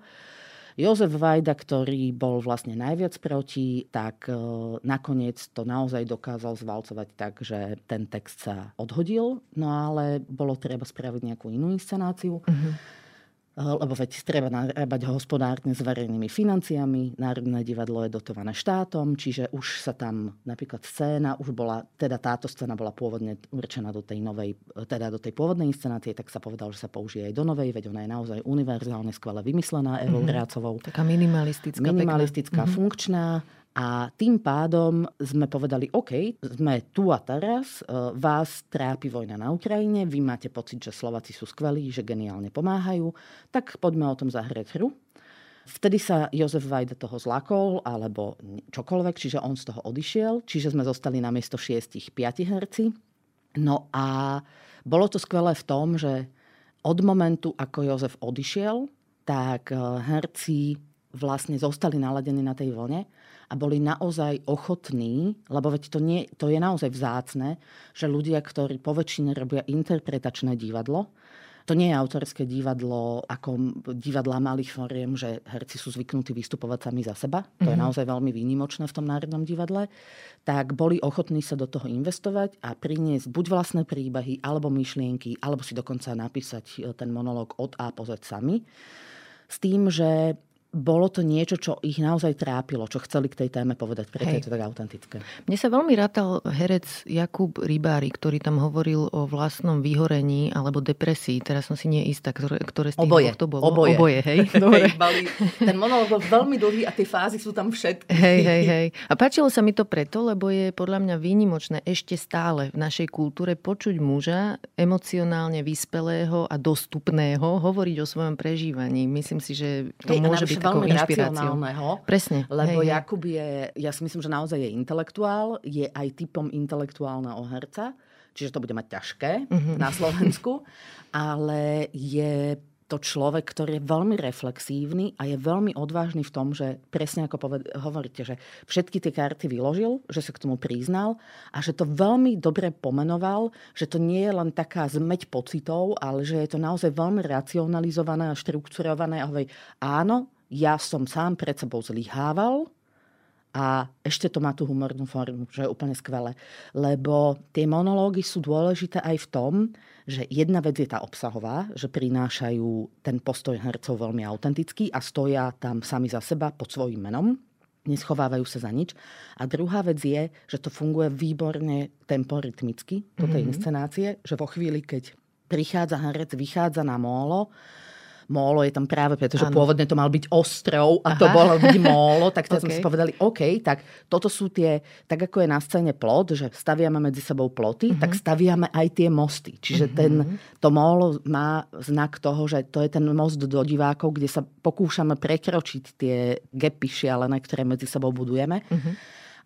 Jozef Vajda, ktorý bol vlastne najviac proti, tak e, nakoniec to naozaj dokázal zvalcovať tak, že ten text sa odhodil, no ale bolo treba spraviť nejakú inú inscenáciu. Uh-huh. Lebo veď treba narábať hospodárne s verejnými financiami. Národné divadlo je dotované štátom, čiže už sa tam napríklad scéna, už bola, teda táto scéna bola pôvodne určená do tej novej, teda do tej pôvodnej inscenácie, tak sa povedal, že sa použije aj do novej, veď ona je naozaj univerzálne skvele vymyslená Evou mm-hmm. Rácovou. Taká minimalistická. Minimalistická, pekná. funkčná. A tým pádom sme povedali, OK, sme tu a teraz, e, vás trápi vojna na Ukrajine, vy máte pocit, že Slováci sú skvelí, že geniálne pomáhajú, tak poďme o tom zahrať hru. Vtedy sa Jozef Vajda toho zlakol, alebo čokoľvek, čiže on z toho odišiel, čiže sme zostali na miesto šiestich piati herci. No a bolo to skvelé v tom, že od momentu, ako Jozef odišiel, tak e, herci vlastne zostali naladení na tej vlne a boli naozaj ochotní, lebo veď to, nie, to je naozaj vzácne, že ľudia, ktorí poväčšine robia interpretačné divadlo, to nie je autorské divadlo ako divadla malých foriem, že herci sú zvyknutí vystupovať sami za seba. To mm-hmm. je mhm. naozaj veľmi výnimočné v tom národnom divadle. Tak boli ochotní sa do toho investovať a priniesť buď vlastné príbehy, alebo myšlienky, alebo si dokonca napísať ten monológ od A po Z sami. S tým, že bolo to niečo, čo ich naozaj trápilo, čo chceli k tej téme povedať, preto Hej. je to tak autentické. Mne sa veľmi rátal herec Jakub Rybári, ktorý tam hovoril o vlastnom vyhorení alebo depresii. Teraz som si nie istá, ktoré, ktoré z tých Oboje. to bolo. Oboje. Oboje hej. (laughs) Dobre. Hej, ten monológ bol veľmi dlhý a tie fázy sú tam všetky. Hej, hej, hej. A páčilo sa mi to preto, lebo je podľa mňa výnimočné ešte stále v našej kultúre počuť muža emocionálne vyspelého a dostupného hovoriť o svojom prežívaní. Myslím si, že to hej, môže byť veľmi racionálneho. Presne. Lebo hej, Jakub je, ja si myslím, že naozaj je intelektuál, je aj typom intelektuálneho herca, čiže to bude mať ťažké mm-hmm. na Slovensku, (laughs) ale je to človek, ktorý je veľmi reflexívny a je veľmi odvážny v tom, že presne ako poved- hovoríte, že všetky tie karty vyložil, že sa k tomu priznal a že to veľmi dobre pomenoval, že to nie je len taká zmeť pocitov, ale že je to naozaj veľmi racionalizované a štrukturované a hovorí, áno, ja som sám pred sebou zlyhával a ešte to má tú humornú formu, že je úplne skvelé. Lebo tie monológy sú dôležité aj v tom, že jedna vec je tá obsahová, že prinášajú ten postoj hercov veľmi autentický a stoja tam sami za seba pod svojím menom neschovávajú sa za nič. A druhá vec je, že to funguje výborne temporytmicky, do tej mm-hmm. inscenácie, že vo chvíli, keď prichádza herec, vychádza na mólo, mólo je tam práve, pretože ano. pôvodne to mal byť ostrov a Aha. to bolo byť mólo, tak teraz okay. (laughs) sme si povedali, OK, tak toto sú tie, tak ako je na scéne plot, že staviame medzi sebou ploty, uh-huh. tak staviame aj tie mosty. Čiže uh-huh. ten, to mólo má znak toho, že to je ten most do divákov, kde sa pokúšame prekročiť tie gapy šialené, ktoré medzi sebou budujeme. Uh-huh.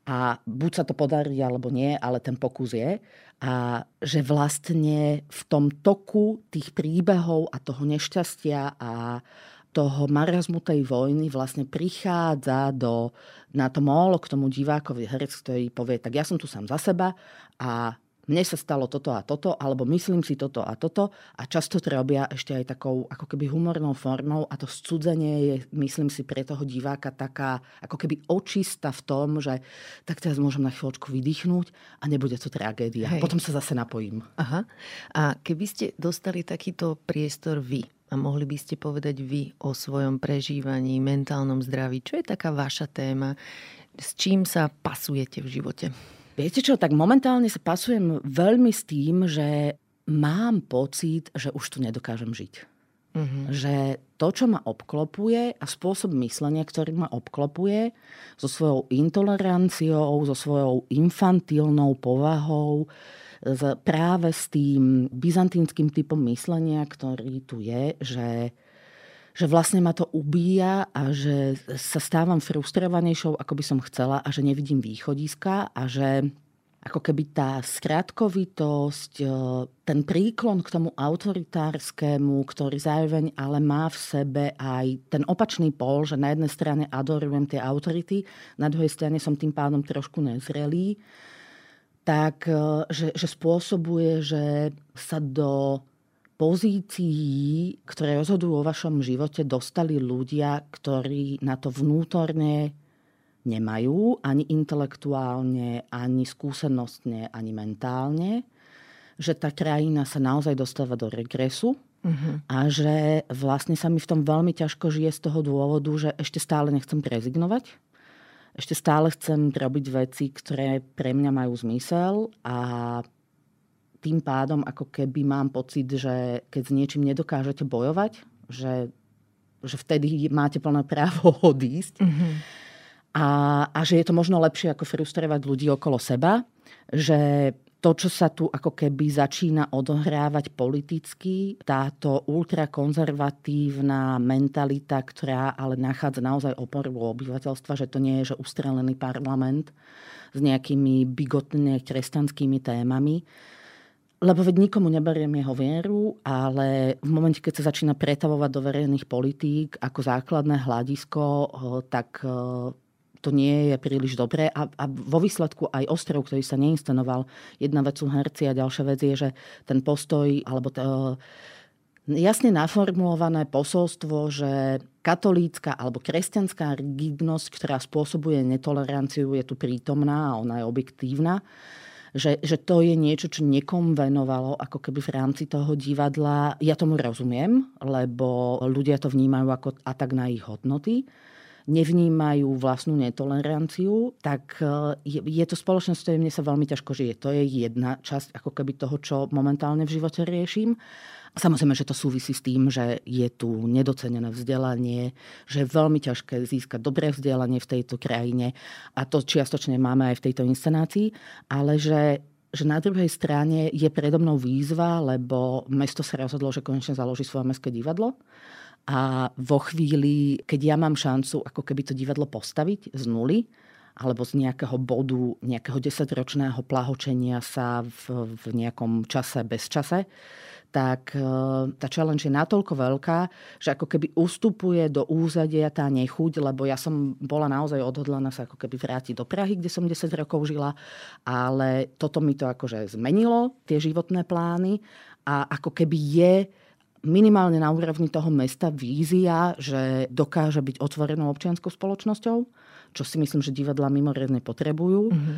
A buď sa to podarí, alebo nie, ale ten pokus je. A že vlastne v tom toku tých príbehov a toho nešťastia a toho marazmu tej vojny vlastne prichádza do, na to molo k tomu divákovi herec, ktorý povie, tak ja som tu sám za seba a mne sa stalo toto a toto, alebo myslím si toto a toto a často to robia ešte aj takou ako keby humornou formou a to scudzenie je, myslím si, pre toho diváka taká ako keby očista v tom, že tak teraz môžem na chvíľočku vydýchnuť a nebude to tragédia. Hej. Potom sa zase napojím. Aha. A keby ste dostali takýto priestor vy, a mohli by ste povedať vy o svojom prežívaní, mentálnom zdraví, čo je taká vaša téma, s čím sa pasujete v živote? Viete čo, tak momentálne sa pasujem veľmi s tým, že mám pocit, že už tu nedokážem žiť. Mm-hmm. Že to, čo ma obklopuje a spôsob myslenia, ktorý ma obklopuje, so svojou intoleranciou, so svojou infantilnou povahou, práve s tým byzantínskym typom myslenia, ktorý tu je, že že vlastne ma to ubíja a že sa stávam frustrovanejšou, ako by som chcela a že nevidím východiska a že ako keby tá skratkovitosť, e, ten príklon k tomu autoritárskému, ktorý zároveň ale má v sebe aj ten opačný pol, že na jednej strane adorujem tie autority, na druhej strane som tým pádom trošku nezrelý, tak e, že, že spôsobuje, že sa do pozícií, ktoré rozhodujú o vašom živote, dostali ľudia, ktorí na to vnútorne nemajú, ani intelektuálne, ani skúsenostne, ani mentálne, že tá krajina sa naozaj dostáva do regresu uh-huh. a že vlastne sa mi v tom veľmi ťažko žije z toho dôvodu, že ešte stále nechcem prezignovať. Ešte stále chcem robiť veci, ktoré pre mňa majú zmysel a tým pádom ako keby mám pocit, že keď s niečím nedokážete bojovať, že, že vtedy máte plné právo (laughs) odísť. Mm-hmm. A, a že je to možno lepšie ako frustrovať ľudí okolo seba, že to, čo sa tu ako keby začína odohrávať politicky, táto ultrakonzervatívna mentalita, ktorá ale nachádza naozaj oporu obyvateľstva, že to nie je že ustrelený parlament s nejakými bigotnými kresťanskými témami, lebo veď nikomu neberiem jeho vieru, ale v momente, keď sa začína pretavovať do verejných politík ako základné hľadisko, eh, tak eh, to nie je príliš dobré. A, a vo výsledku aj ostrov, ktorý sa neinstanoval, jedna vec sú herci a ďalšia vec je, že ten postoj, alebo to, eh, jasne naformulované posolstvo, že katolícka alebo kresťanská rigidnosť, ktorá spôsobuje netoleranciu, je tu prítomná a ona je objektívna že, že to je niečo, čo nekonvenovalo ako keby v rámci toho divadla. Ja tomu rozumiem, lebo ľudia to vnímajú ako atak na ich hodnoty nevnímajú vlastnú netoleranciu, tak e, je, je to spoločnosť, ktorej mne sa veľmi ťažko žije. To je jedna časť ako keby toho, čo momentálne v živote riešim. Samozrejme, že to súvisí s tým, že je tu nedocenené vzdelanie, že je veľmi ťažké získať dobré vzdelanie v tejto krajine a to čiastočne máme aj v tejto inscenácii, ale že že na druhej strane je predo mnou výzva, lebo mesto sa rozhodlo, že konečne založí svoje mestské divadlo. A vo chvíli, keď ja mám šancu ako keby to divadlo postaviť z nuly, alebo z nejakého bodu, nejakého desaťročného plahočenia sa v, v nejakom čase bez čase, tak e, tá challenge je natoľko veľká, že ako keby ustupuje do úzadia tá nechuť, lebo ja som bola naozaj odhodlaná sa ako keby vrátiť do Prahy, kde som 10 rokov žila, ale toto mi to akože zmenilo, tie životné plány a ako keby je minimálne na úrovni toho mesta vízia, že dokáže byť otvorenou občianskou spoločnosťou, čo si myslím, že divadla mimoriadne potrebujú. Mm-hmm.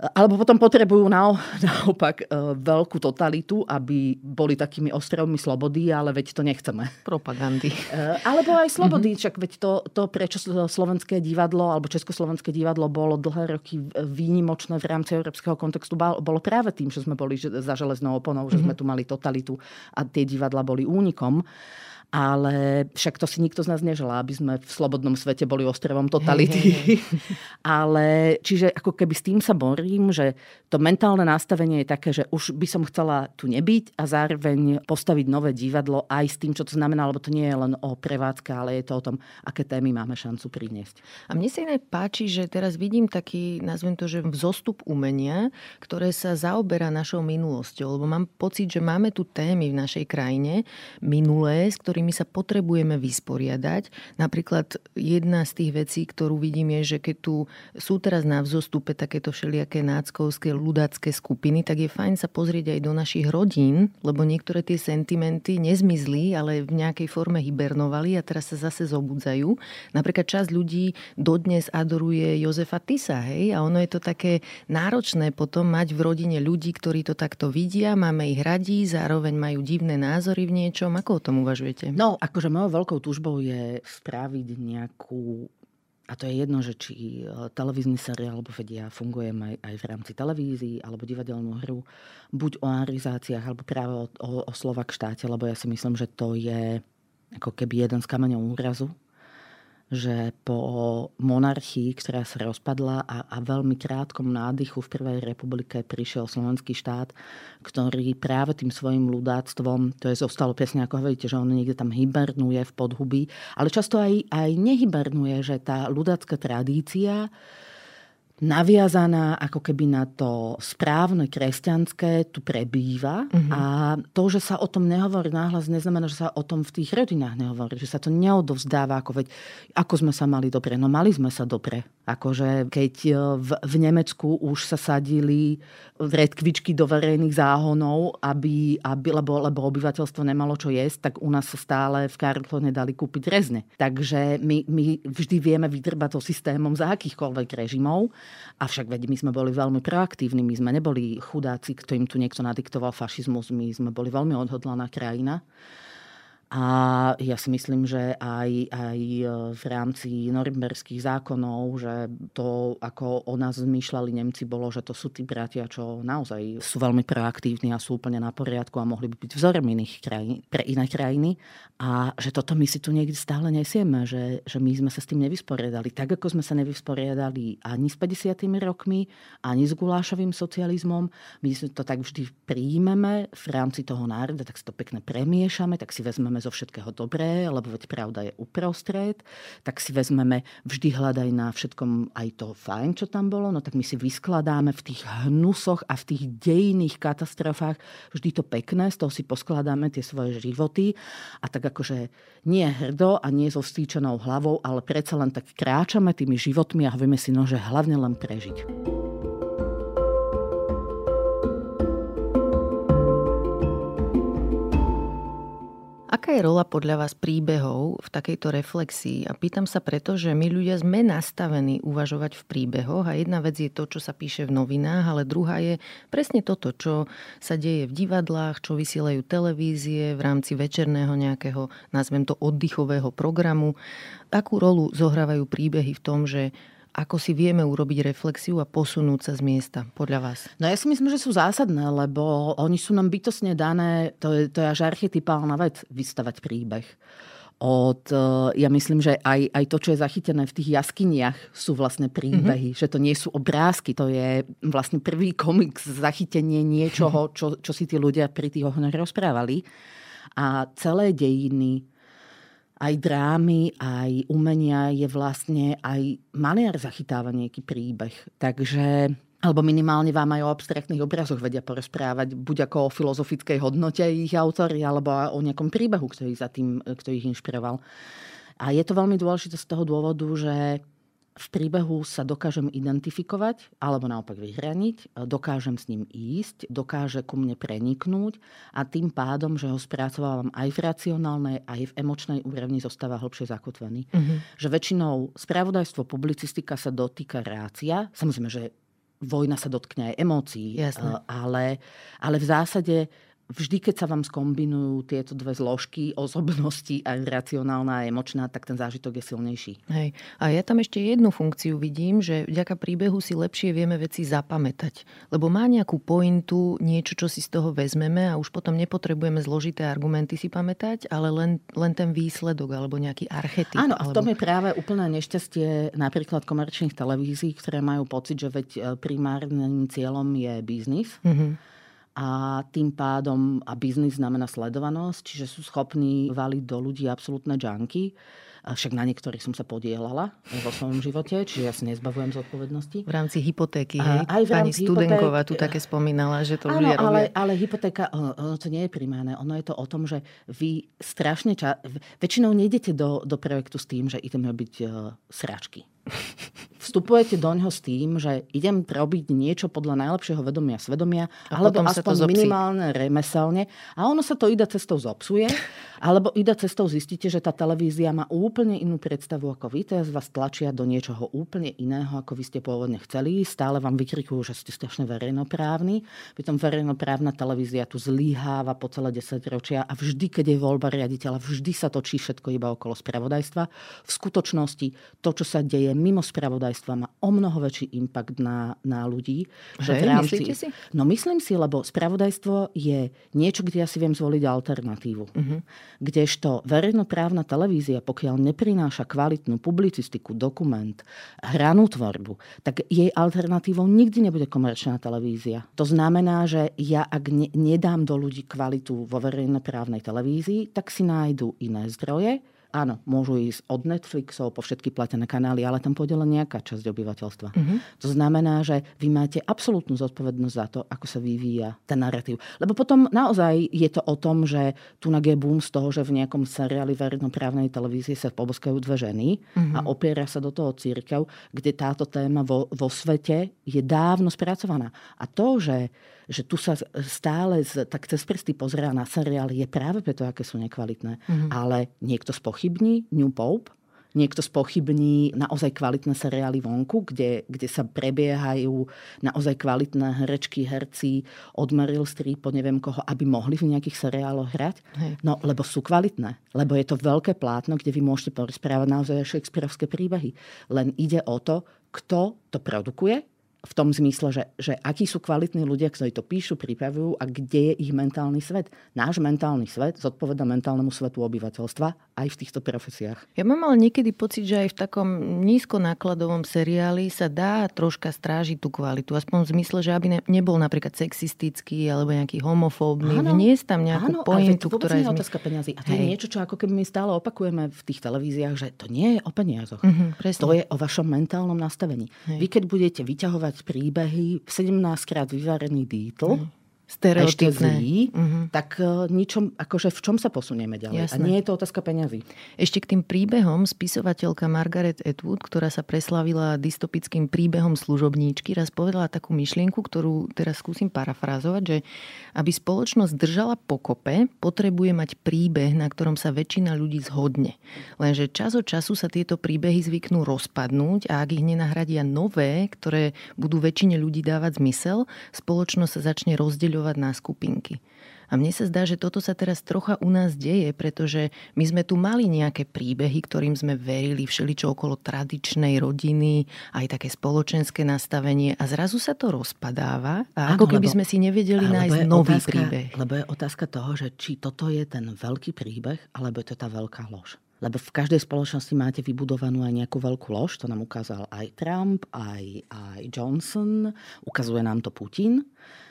Alebo potom potrebujú (laughs) naopak e, veľkú totalitu, aby boli takými ostrovmi slobody, ale veď to nechceme. Propagandy. E, alebo aj slobody, mm-hmm. čak veď to, to, prečo slovenské divadlo alebo československé divadlo bolo dlhé roky výnimočné v rámci európskeho kontextu, bolo práve tým, že sme boli za železnou oponou, že sme tu mali totalitu a tie divadla boli únikom ale však to si nikto z nás neželá, aby sme v slobodnom svete boli ostrovom totality. Hey, hey, hey. (laughs) ale čiže ako keby s tým sa borím, že to mentálne nastavenie je také, že už by som chcela tu nebyť a zároveň postaviť nové divadlo aj s tým, čo to znamená, lebo to nie je len o prevádzke, ale je to o tom, aké témy máme šancu priniesť. A mne sa inak páči, že teraz vidím taký, nazvem to, že vzostup umenia, ktoré sa zaoberá našou minulosťou, lebo mám pocit, že máme tu témy v našej krajine minulé, s ktorými ktorými sa potrebujeme vysporiadať. Napríklad jedna z tých vecí, ktorú vidím, je, že keď tu sú teraz na vzostupe takéto všelijaké náckovské, ľudácké skupiny, tak je fajn sa pozrieť aj do našich rodín, lebo niektoré tie sentimenty nezmizli, ale v nejakej forme hibernovali a teraz sa zase zobudzajú. Napríklad časť ľudí dodnes adoruje Jozefa Tisa, hej, a ono je to také náročné potom mať v rodine ľudí, ktorí to takto vidia, máme ich radí, zároveň majú divné názory v niečom. Ako o tom uvažujete? No, akože mojou veľkou túžbou je spraviť nejakú a to je jedno, že či e, televízny seriál, alebo vedia, fungujem aj, aj v rámci televízií, alebo divadelnú hru, buď o arizáciách, alebo práve o, o, o Slovak štáte, lebo ja si myslím, že to je ako keby jeden z kameňov úrazu že po monarchii, ktorá sa rozpadla a, a veľmi krátkom nádychu v Prvej republike prišiel slovenský štát, ktorý práve tým svojim ľudáctvom, to je zostalo presne ako hovoríte, že on niekde tam hibernuje v podhubí, ale často aj, aj nehibernuje, že tá ľudácka tradícia naviazaná ako keby na to správne kresťanské tu prebýva mm-hmm. a to, že sa o tom nehovorí náhlas, neznamená, že sa o tom v tých rodinách nehovorí, že sa to neodovzdáva, ako veď, ako sme sa mali dobre. No mali sme sa dobre. Akože keď e, v, v Nemecku už sa sadili redkvičky do verejných záhonov, aby, aby, lebo, lebo obyvateľstvo nemalo čo jesť, tak u nás sa stále v Karlone dali kúpiť rezne. Takže my, my vždy vieme vydrbať to systémom za akýchkoľvek režimov. Avšak veď my sme boli veľmi proaktívni, my sme neboli chudáci, ktorým tu niekto nadiktoval fašizmus, my sme boli veľmi odhodlaná krajina. A ja si myslím, že aj, aj e, v rámci norimberských zákonov, že to, ako o nás zmýšľali Nemci, bolo, že to sú tí bratia, čo naozaj sú veľmi proaktívni a sú úplne na poriadku a mohli by byť vzorom iných krajín, pre iné krajiny. A že toto my si tu niekde stále nesieme, že, že my sme sa s tým nevysporiadali. Tak, ako sme sa nevysporiadali ani s 50 rokmi, ani s gulášovým socializmom. My to tak vždy príjmeme v rámci toho národa, tak si to pekne premiešame, tak si vezmeme zo všetkého dobré, lebo veď pravda je uprostred, tak si vezmeme vždy hľadaj na všetkom aj to fajn, čo tam bolo, no tak my si vyskladáme v tých hnusoch a v tých dejných katastrofách vždy to pekné, z toho si poskladáme tie svoje životy a tak akože nie hrdo a nie so vstýčenou hlavou, ale predsa len tak kráčame tými životmi a hovoríme si, no, že hlavne len prežiť. Aká je rola podľa vás príbehov v takejto reflexii? A pýtam sa preto, že my ľudia sme nastavení uvažovať v príbehoch a jedna vec je to, čo sa píše v novinách, ale druhá je presne toto, čo sa deje v divadlách, čo vysielajú televízie v rámci večerného nejakého, nazvem to, oddychového programu. Akú rolu zohrávajú príbehy v tom, že ako si vieme urobiť reflexiu a posunúť sa z miesta, podľa vás? No ja si myslím, že sú zásadné, lebo oni sú nám bytosne dané, to je, to je až archetypálna vec, vystavať príbeh od, e, ja myslím, že aj, aj to, čo je zachytené v tých jaskyniach, sú vlastne príbehy, mm-hmm. že to nie sú obrázky, to je vlastne prvý komiks, zachytenie niečoho, (laughs) čo, čo si tí ľudia pri tých ohňoch rozprávali. A celé dejiny aj drámy, aj umenia je vlastne aj maliar zachytáva nejaký príbeh. Takže alebo minimálne vám aj o abstraktných obrazoch vedia porozprávať, buď ako o filozofickej hodnote ich autory, alebo o nejakom príbehu, ktorý za tým, ktorý ich inšpiroval. A je to veľmi dôležité z toho dôvodu, že v príbehu sa dokážem identifikovať alebo naopak vyhraniť, dokážem s ním ísť, dokáže ku mne preniknúť a tým pádom, že ho spracovávam aj v racionálnej, aj v emočnej úrovni, zostáva hlbšie zakotvený. Uh-huh. Že väčšinou spravodajstvo, publicistika sa dotýka rácia. Samozrejme, že vojna sa dotkne aj emócií, Jasne. ale, ale v zásade vždy, keď sa vám skombinujú tieto dve zložky, osobnosti, aj racionálna a emočná, tak ten zážitok je silnejší. Hej. A ja tam ešte jednu funkciu vidím, že vďaka príbehu si lepšie vieme veci zapamätať. Lebo má nejakú pointu, niečo, čo si z toho vezmeme a už potom nepotrebujeme zložité argumenty si pamätať, ale len, len ten výsledok alebo nejaký archetyp. Áno, a v tom je práve úplné nešťastie napríklad komerčných televízií, ktoré majú pocit, že veď e, primárnym cieľom je biznis. Mm-hmm a tým pádom, a biznis znamená sledovanosť, čiže sú schopní valiť do ľudí absolútne junky. Však na niektorých som sa podielala vo svojom živote, čiže ja si nezbavujem zodpovednosti. V rámci hypotéky, hej? Aj v Pani Studenková tu také spomínala, že to ľudia robia. Ale, ale hypotéka, ono to nie je primárne. Ono je to o tom, že vy strašne ča... väčšinou nejdete do, do projektu s tým, že ideme byť uh, sračky (laughs) vstupujete do ňoho s tým, že idem robiť niečo podľa najlepšieho vedomia svedomia, a alebo aspoň minimálne remeselne. A ono sa to ide cestou zopsuje, (laughs) alebo ide cestou zistíte, že tá televízia má úplne inú predstavu ako vy, teraz vás tlačia do niečoho úplne iného, ako vy ste pôvodne chceli, stále vám vykrikujú, že ste strašne verejnoprávni, pritom verejnoprávna televízia tu zlíháva po celé 10 ročia a vždy, keď je voľba riaditeľa, vždy sa točí všetko iba okolo spravodajstva. V skutočnosti to, čo sa deje mimo spravodajstva, spravodajstva má o mnoho väčší impact na, na ľudí. Že v rámci, myslíte si? No myslím si, lebo spravodajstvo je niečo, kde ja si viem zvoliť alternatívu. Uh-huh. Kdežto verejnoprávna televízia, pokiaľ neprináša kvalitnú publicistiku, dokument, hranú tvorbu, tak jej alternatívou nikdy nebude komerčná televízia. To znamená, že ja ak ne, nedám do ľudí kvalitu vo verejnoprávnej televízii, tak si nájdu iné zdroje, Áno, môžu ísť od Netflixov po všetky platené kanály, ale tam pôjde len nejaká časť obyvateľstva. Uh-huh. To znamená, že vy máte absolútnu zodpovednosť za to, ako sa vyvíja ten narratív. Lebo potom naozaj je to o tom, že tu je boom z toho, že v nejakom seriáli verejnoprávnej televízie sa poboskajú dve ženy uh-huh. a opiera sa do toho církev, kde táto téma vo, vo svete je dávno spracovaná. A to, že že tu sa stále z, tak cez prsty pozerá na seriály, je práve preto, aké sú nekvalitné. Mm-hmm. Ale niekto spochybní New Pope, niekto spochybní naozaj kvalitné seriály vonku, kde, kde sa prebiehajú naozaj kvalitné herečky, herci od Meryl Streep po neviem koho, aby mohli v nejakých seriáloch hrať. Hej. No, lebo sú kvalitné. Lebo je to veľké plátno, kde vy môžete porozprávať naozaj šekspírovské príbehy. Len ide o to, kto to produkuje, v tom zmysle, že, že akí sú kvalitní ľudia, ktorí to píšu, pripravujú a kde je ich mentálny svet. Náš mentálny svet zodpoveda mentálnemu svetu obyvateľstva aj v týchto profesiách. Ja mám ale niekedy pocit, že aj v takom nízkonákladovom seriáli sa dá troška strážiť tú kvalitu. Aspoň v zmysle, že aby ne, nebol napríklad sexistický alebo nejaký homofóbny. Áno, Vniesť tam nejakú áno, pointu, ktorá je... otázka peniazy. A to Hej. je niečo, čo ako keby my stále opakujeme v tých televíziách, že to nie je o peniazoch. Uh-huh, to je o vašom mentálnom nastavení. Hej. Vy keď budete vyťahovať počúvať príbehy 17 krát vyvarený Beatle, mm stereotypné. Mm-hmm. tak uh, ničom, akože v čom sa posunieme ďalej? Jasné. A nie je to otázka peňazí. Ešte k tým príbehom spisovateľka Margaret Atwood, ktorá sa preslavila dystopickým príbehom služobníčky, raz povedala takú myšlienku, ktorú teraz skúsim parafrázovať, že aby spoločnosť držala pokope, potrebuje mať príbeh, na ktorom sa väčšina ľudí zhodne. Lenže čas od času sa tieto príbehy zvyknú rozpadnúť a ak ich nenahradia nové, ktoré budú väčšine ľudí dávať zmysel, spoločnosť sa začne rozdeľovať rozdeľovať na skupinky. A mne sa zdá, že toto sa teraz trocha u nás deje, pretože my sme tu mali nejaké príbehy, ktorým sme verili všeličo okolo tradičnej rodiny, aj také spoločenské nastavenie a zrazu sa to rozpadáva a ako keby lebo, sme si nevedeli nájsť nový otázka, príbeh. Lebo je otázka toho, že či toto je ten veľký príbeh, alebo je to tá veľká lož. Lebo v každej spoločnosti máte vybudovanú aj nejakú veľkú lož, to nám ukázal aj Trump, aj, aj Johnson, ukazuje nám to Putin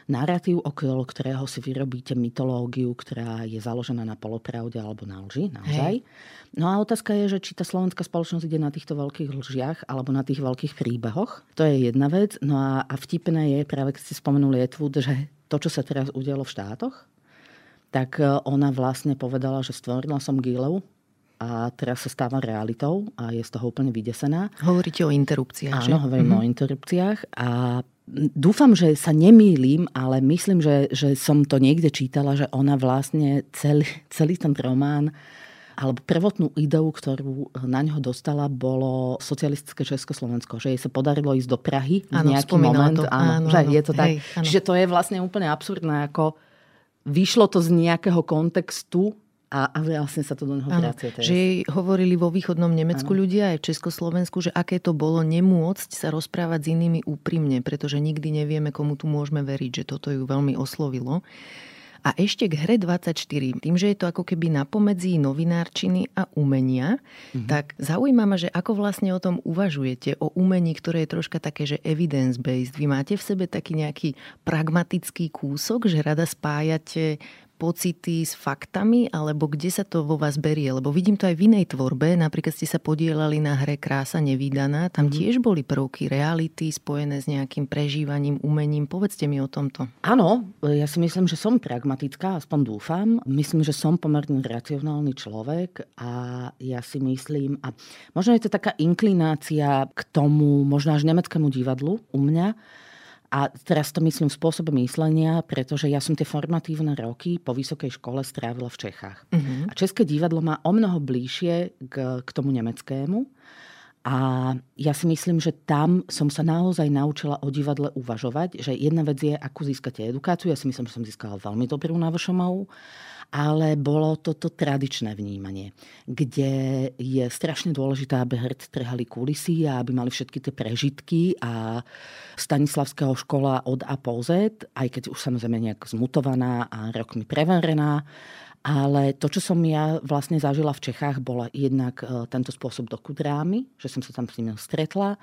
narratív, okolo ktorého si vyrobíte mytológiu, ktorá je založená na polopravde alebo na lži, naozaj. Hej. No a otázka je, že či tá slovenská spoločnosť ide na týchto veľkých lžiach alebo na tých veľkých príbehoch. To je jedna vec. No a, a vtipné je, práve keď ste spomenuli Etwood, že to, čo sa teraz udialo v štátoch, tak e, ona vlastne povedala, že stvorila som Gilev, a teraz sa stáva realitou a je z toho úplne vydesená. Hovoríte o interrupciách, Áno, že? hovorím mm-hmm. o interrupciách a dúfam, že sa nemýlim, ale myslím, že, že som to niekde čítala, že ona vlastne celý, celý ten román alebo prvotnú ideu, ktorú na ňo dostala, bolo socialistické Československo. Že jej sa podarilo ísť do Prahy v nejaký moment. To. Áno, áno, že áno, je to tak. Hej, Čiže to je vlastne úplne absurdné, ako vyšlo to z nejakého kontextu a, a vlastne sa to do neho vracia. Že jej hovorili vo východnom Nemecku ano. ľudia aj v Československu, že aké to bolo nemôcť sa rozprávať s inými úprimne, pretože nikdy nevieme, komu tu môžeme veriť, že toto ju veľmi oslovilo. A ešte k hre 24, tým, že je to ako keby na pomedzi novinárčiny a umenia, mm-hmm. tak zaujíma ma, že ako vlastne o tom uvažujete, o umení, ktoré je troška také, že evidence-based. Vy máte v sebe taký nejaký pragmatický kúsok, že rada spájate pocity s faktami, alebo kde sa to vo vás berie? Lebo vidím to aj v inej tvorbe, napríklad ste sa podielali na hre Krása nevydaná, tam mm. tiež boli prvky reality spojené s nejakým prežívaním, umením. Povedzte mi o tomto. Áno, ja si myslím, že som pragmatická, aspoň dúfam. Myslím, že som pomerne racionálny človek a ja si myslím, a možno je to taká inklinácia k tomu, možno až nemeckému divadlu u mňa, a teraz to myslím spôsobom myslenia, pretože ja som tie formatívne roky po vysokej škole strávila v Čechách. Uh-huh. A České divadlo má o mnoho bližšie k, k tomu nemeckému. A ja si myslím, že tam som sa naozaj naučila o divadle uvažovať, že jedna vec je, ako získate edukáciu. Ja si myslím, že som získala veľmi dobrú na VŠMU ale bolo toto tradičné vnímanie, kde je strašne dôležité, aby herci trhali kulisy a aby mali všetky tie prežitky a Stanislavského škola od A po Z, aj keď už samozrejme nejak zmutovaná a rokmi preverená, ale to, čo som ja vlastne zažila v Čechách, bola jednak e, tento spôsob dokudrámy, že som sa tam s ním stretla.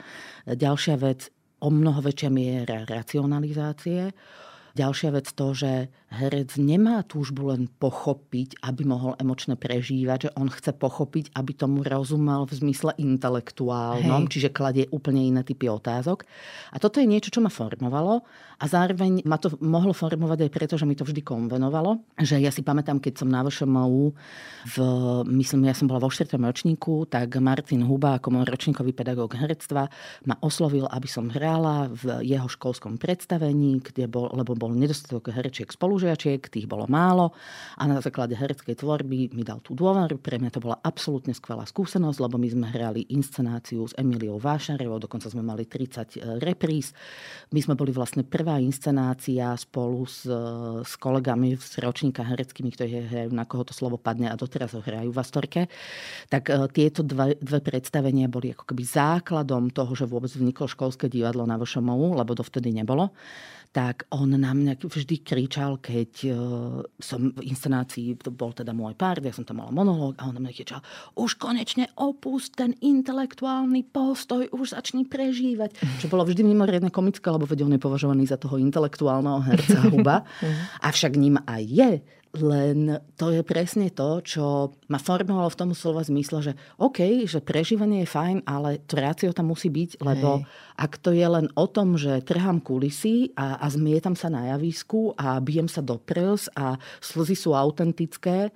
Ďalšia vec, o mnoho väčšia miera racionalizácie. Ďalšia vec to, že herec nemá túžbu len pochopiť, aby mohol emočne prežívať, že on chce pochopiť, aby tomu rozumel v zmysle intelektuálnom, Hej. čiže kladie úplne iné typy otázok. A toto je niečo, čo ma formovalo a zároveň ma to mohlo formovať aj preto, že mi to vždy konvenovalo. Že ja si pamätám, keď som na VŠMU, v, myslím, ja som bola vo 4. ročníku, tak Martin Huba ako môj ročníkový pedagóg herectva ma oslovil, aby som hrála v jeho školskom predstavení, kde bol, lebo bol nedostatok herečiek spolužiačiek, tých bolo málo a na základe hereckej tvorby mi dal tú dôveru. Pre mňa to bola absolútne skvelá skúsenosť, lebo my sme hrali inscenáciu s Emiliou Vášarevou, dokonca sme mali 30 e, repríz. My sme boli vlastne prvá inscenácia spolu s, e, s kolegami z ročníka hereckými, ktorí hrajú na koho to slovo padne a doteraz ho hrajú v Astorke. Tak e, tieto dve, dve predstavenia boli ako keby základom toho, že vôbec vzniklo školské divadlo na VŠMU, lebo dovtedy nebolo tak on na mňa vždy kričal, keď uh, som v inscenácii, to bol teda môj pár, ja som tam mala monológ a on na mňa kričal, už konečne opust ten intelektuálny postoj, už začni prežívať. Čo bolo vždy mimoriadne komické, lebo veď on je považovaný za toho intelektuálneho herca (laughs) Huba. Avšak ním aj je. Len to je presne to, čo ma formovalo v tom slova zmysle, že OK, že prežívanie je fajn, ale to rácio tam musí byť, lebo Hej. ak to je len o tom, že trhám kulisy a, a zmietam sa na javisku a bijem sa do prs a slzy sú autentické,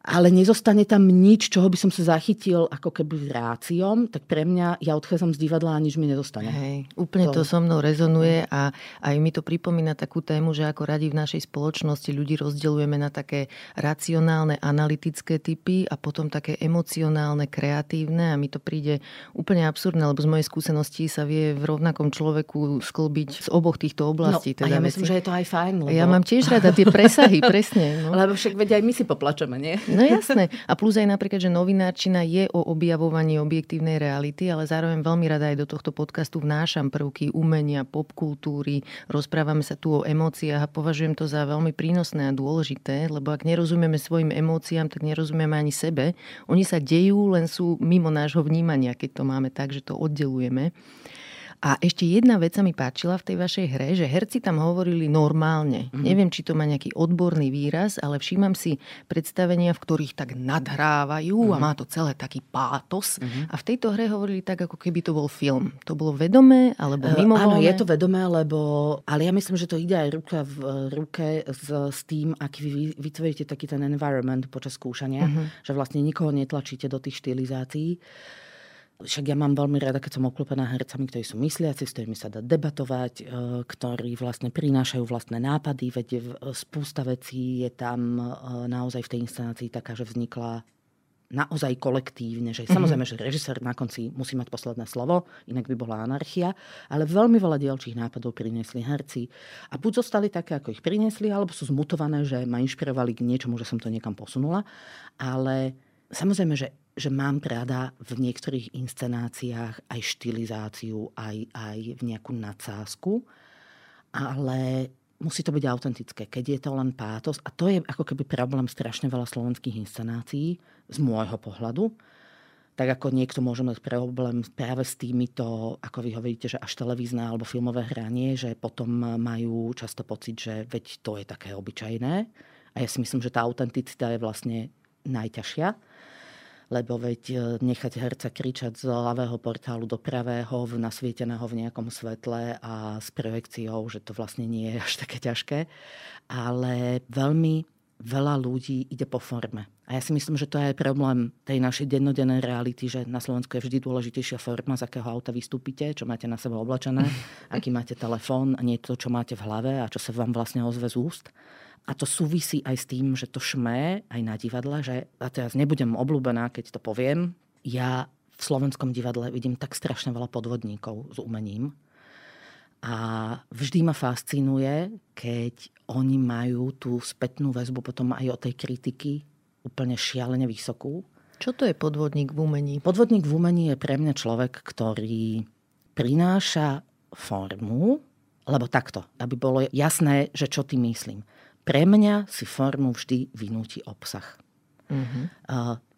ale nezostane tam nič, čoho by som sa zachytil ako keby ráciom, tak pre mňa, ja odchádzam z divadla a nič mi nedostane. Hej, úplne to... to so mnou rezonuje a aj mi to pripomína takú tému, že ako radi v našej spoločnosti ľudí rozdeľujeme na také racionálne, analytické typy a potom také emocionálne, kreatívne a mi to príde úplne absurdné, lebo z mojej skúsenosti sa vie v rovnakom človeku sklbiť z oboch týchto oblastí. No, teda a ja myslím, veci. že je to aj fajn. Lebo... Ja mám tiež rada tie presahy, (laughs) presne. No. Lebo však veď aj my si poplačeme, nie? No jasné. A plus aj napríklad, že novinárčina je o objavovaní objektívnej reality, ale zároveň veľmi rada aj do tohto podcastu vnášam prvky umenia, popkultúry, rozprávame sa tu o emóciách a považujem to za veľmi prínosné a dôležité, lebo ak nerozumieme svojim emóciám, tak nerozumieme ani sebe. Oni sa dejú, len sú mimo nášho vnímania, keď to máme tak, že to oddelujeme. A ešte jedna vec sa mi páčila v tej vašej hre, že herci tam hovorili normálne. Mm-hmm. Neviem, či to má nejaký odborný výraz, ale všímam si predstavenia, v ktorých tak nadhrávajú mm-hmm. a mhm. má to celé taký pátos. Mm-hmm. A v tejto hre hovorili tak, ako keby to bol film. To bolo vedomé alebo mimo? Uh, áno, je to vedomé, lebo... Ale ja myslím, že to ide aj ruka v ruke s, s tým, aký vy vytvoríte taký ten environment počas skúšania, mm-hmm. že vlastne nikoho netlačíte do tých štilizácií. Však ja mám veľmi rada, keď som oklopená hercami, ktorí sú mysliaci, s ktorými sa dá debatovať, e, ktorí vlastne prinášajú vlastné nápady, veď spústa vecí je tam e, naozaj v tej inscenácii taká, že vznikla naozaj kolektívne, že mm-hmm. samozrejme, že režisér na konci musí mať posledné slovo, inak by bola anarchia, ale veľmi veľa dielčích nápadov priniesli herci a buď zostali také, ako ich priniesli, alebo sú zmutované, že ma inšpirovali k niečomu, že som to niekam posunula, ale samozrejme, že že mám rada v niektorých inscenáciách aj štilizáciu, aj, aj v nejakú nadsázku, ale musí to byť autentické. Keď je to len pátos, a to je ako keby problém strašne veľa slovenských inscenácií z môjho pohľadu, tak ako niekto môže mať problém práve s týmito, ako vy hovoríte, že až televízne alebo filmové hranie, že potom majú často pocit, že veď to je také obyčajné. A ja si myslím, že tá autenticita je vlastne najťažšia lebo veď e, nechať herca kričať z ľavého portálu do pravého, nasvieteného v nejakom svetle a s projekciou, že to vlastne nie je až také ťažké. Ale veľmi veľa ľudí ide po forme. A ja si myslím, že to je problém tej našej dennodennej reality, že na Slovensku je vždy dôležitejšia forma, z akého auta vystúpite, čo máte na sebe oblečené, (laughs) aký máte telefón a nie to, čo máte v hlave a čo sa vám vlastne ozve z úst. A to súvisí aj s tým, že to šmé aj na divadle, že, a teraz nebudem obľúbená, keď to poviem, ja v slovenskom divadle vidím tak strašne veľa podvodníkov s umením. A vždy ma fascinuje, keď oni majú tú spätnú väzbu potom aj o tej kritiky úplne šialene vysokú. Čo to je podvodník v umení? Podvodník v umení je pre mňa človek, ktorý prináša formu, lebo takto, aby bolo jasné, že čo tým myslím. Pre mňa si formu vždy vynúti obsah. Mm-hmm.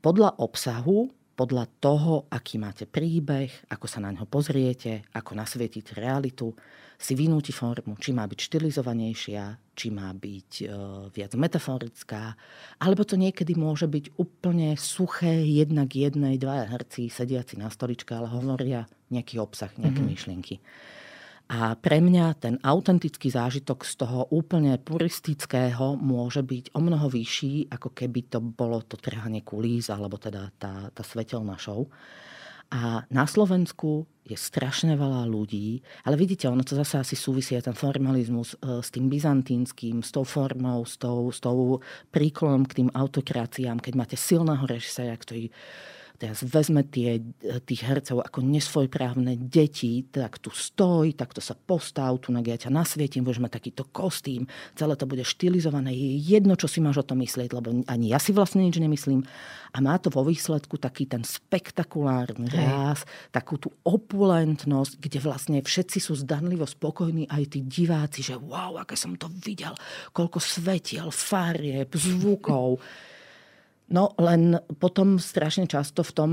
Podľa obsahu, podľa toho, aký máte príbeh, ako sa na ňo pozriete, ako nasvietiť realitu, si vynúti formu, či má byť štilizovanejšia, či má byť e, viac metaforická, alebo to niekedy môže byť úplne suché, jednak jednej, dvaja herci sediaci na stoličke, ale hovoria nejaký obsah, nejaké mm-hmm. myšlienky. A pre mňa ten autentický zážitok z toho úplne puristického môže byť o mnoho vyšší, ako keby to bolo to trhanie kulís, alebo teda tá, tá svetelná show. A na Slovensku je strašne veľa ľudí, ale vidíte, ono to zase asi súvisí ten formalizmus e, s tým byzantínským, s tou formou, s tou, s tou príklonom k tým autokraciám, keď máte silného režiséra, ktorý teraz vezme tie, tých hercov ako nesvojprávne deti, tak tu stoj, takto sa postav, tu ja ťa nasvietím, budeš mať takýto kostým, celé to bude štilizované, je jedno, čo si máš o tom myslieť, lebo ani ja si vlastne nič nemyslím. A má to vo výsledku taký ten spektakulárny ráz, takú tú opulentnosť, kde vlastne všetci sú zdanlivo spokojní, aj tí diváci, že wow, aké som to videl, koľko svetiel, farieb, zvukov. (laughs) No len potom strašne často v tom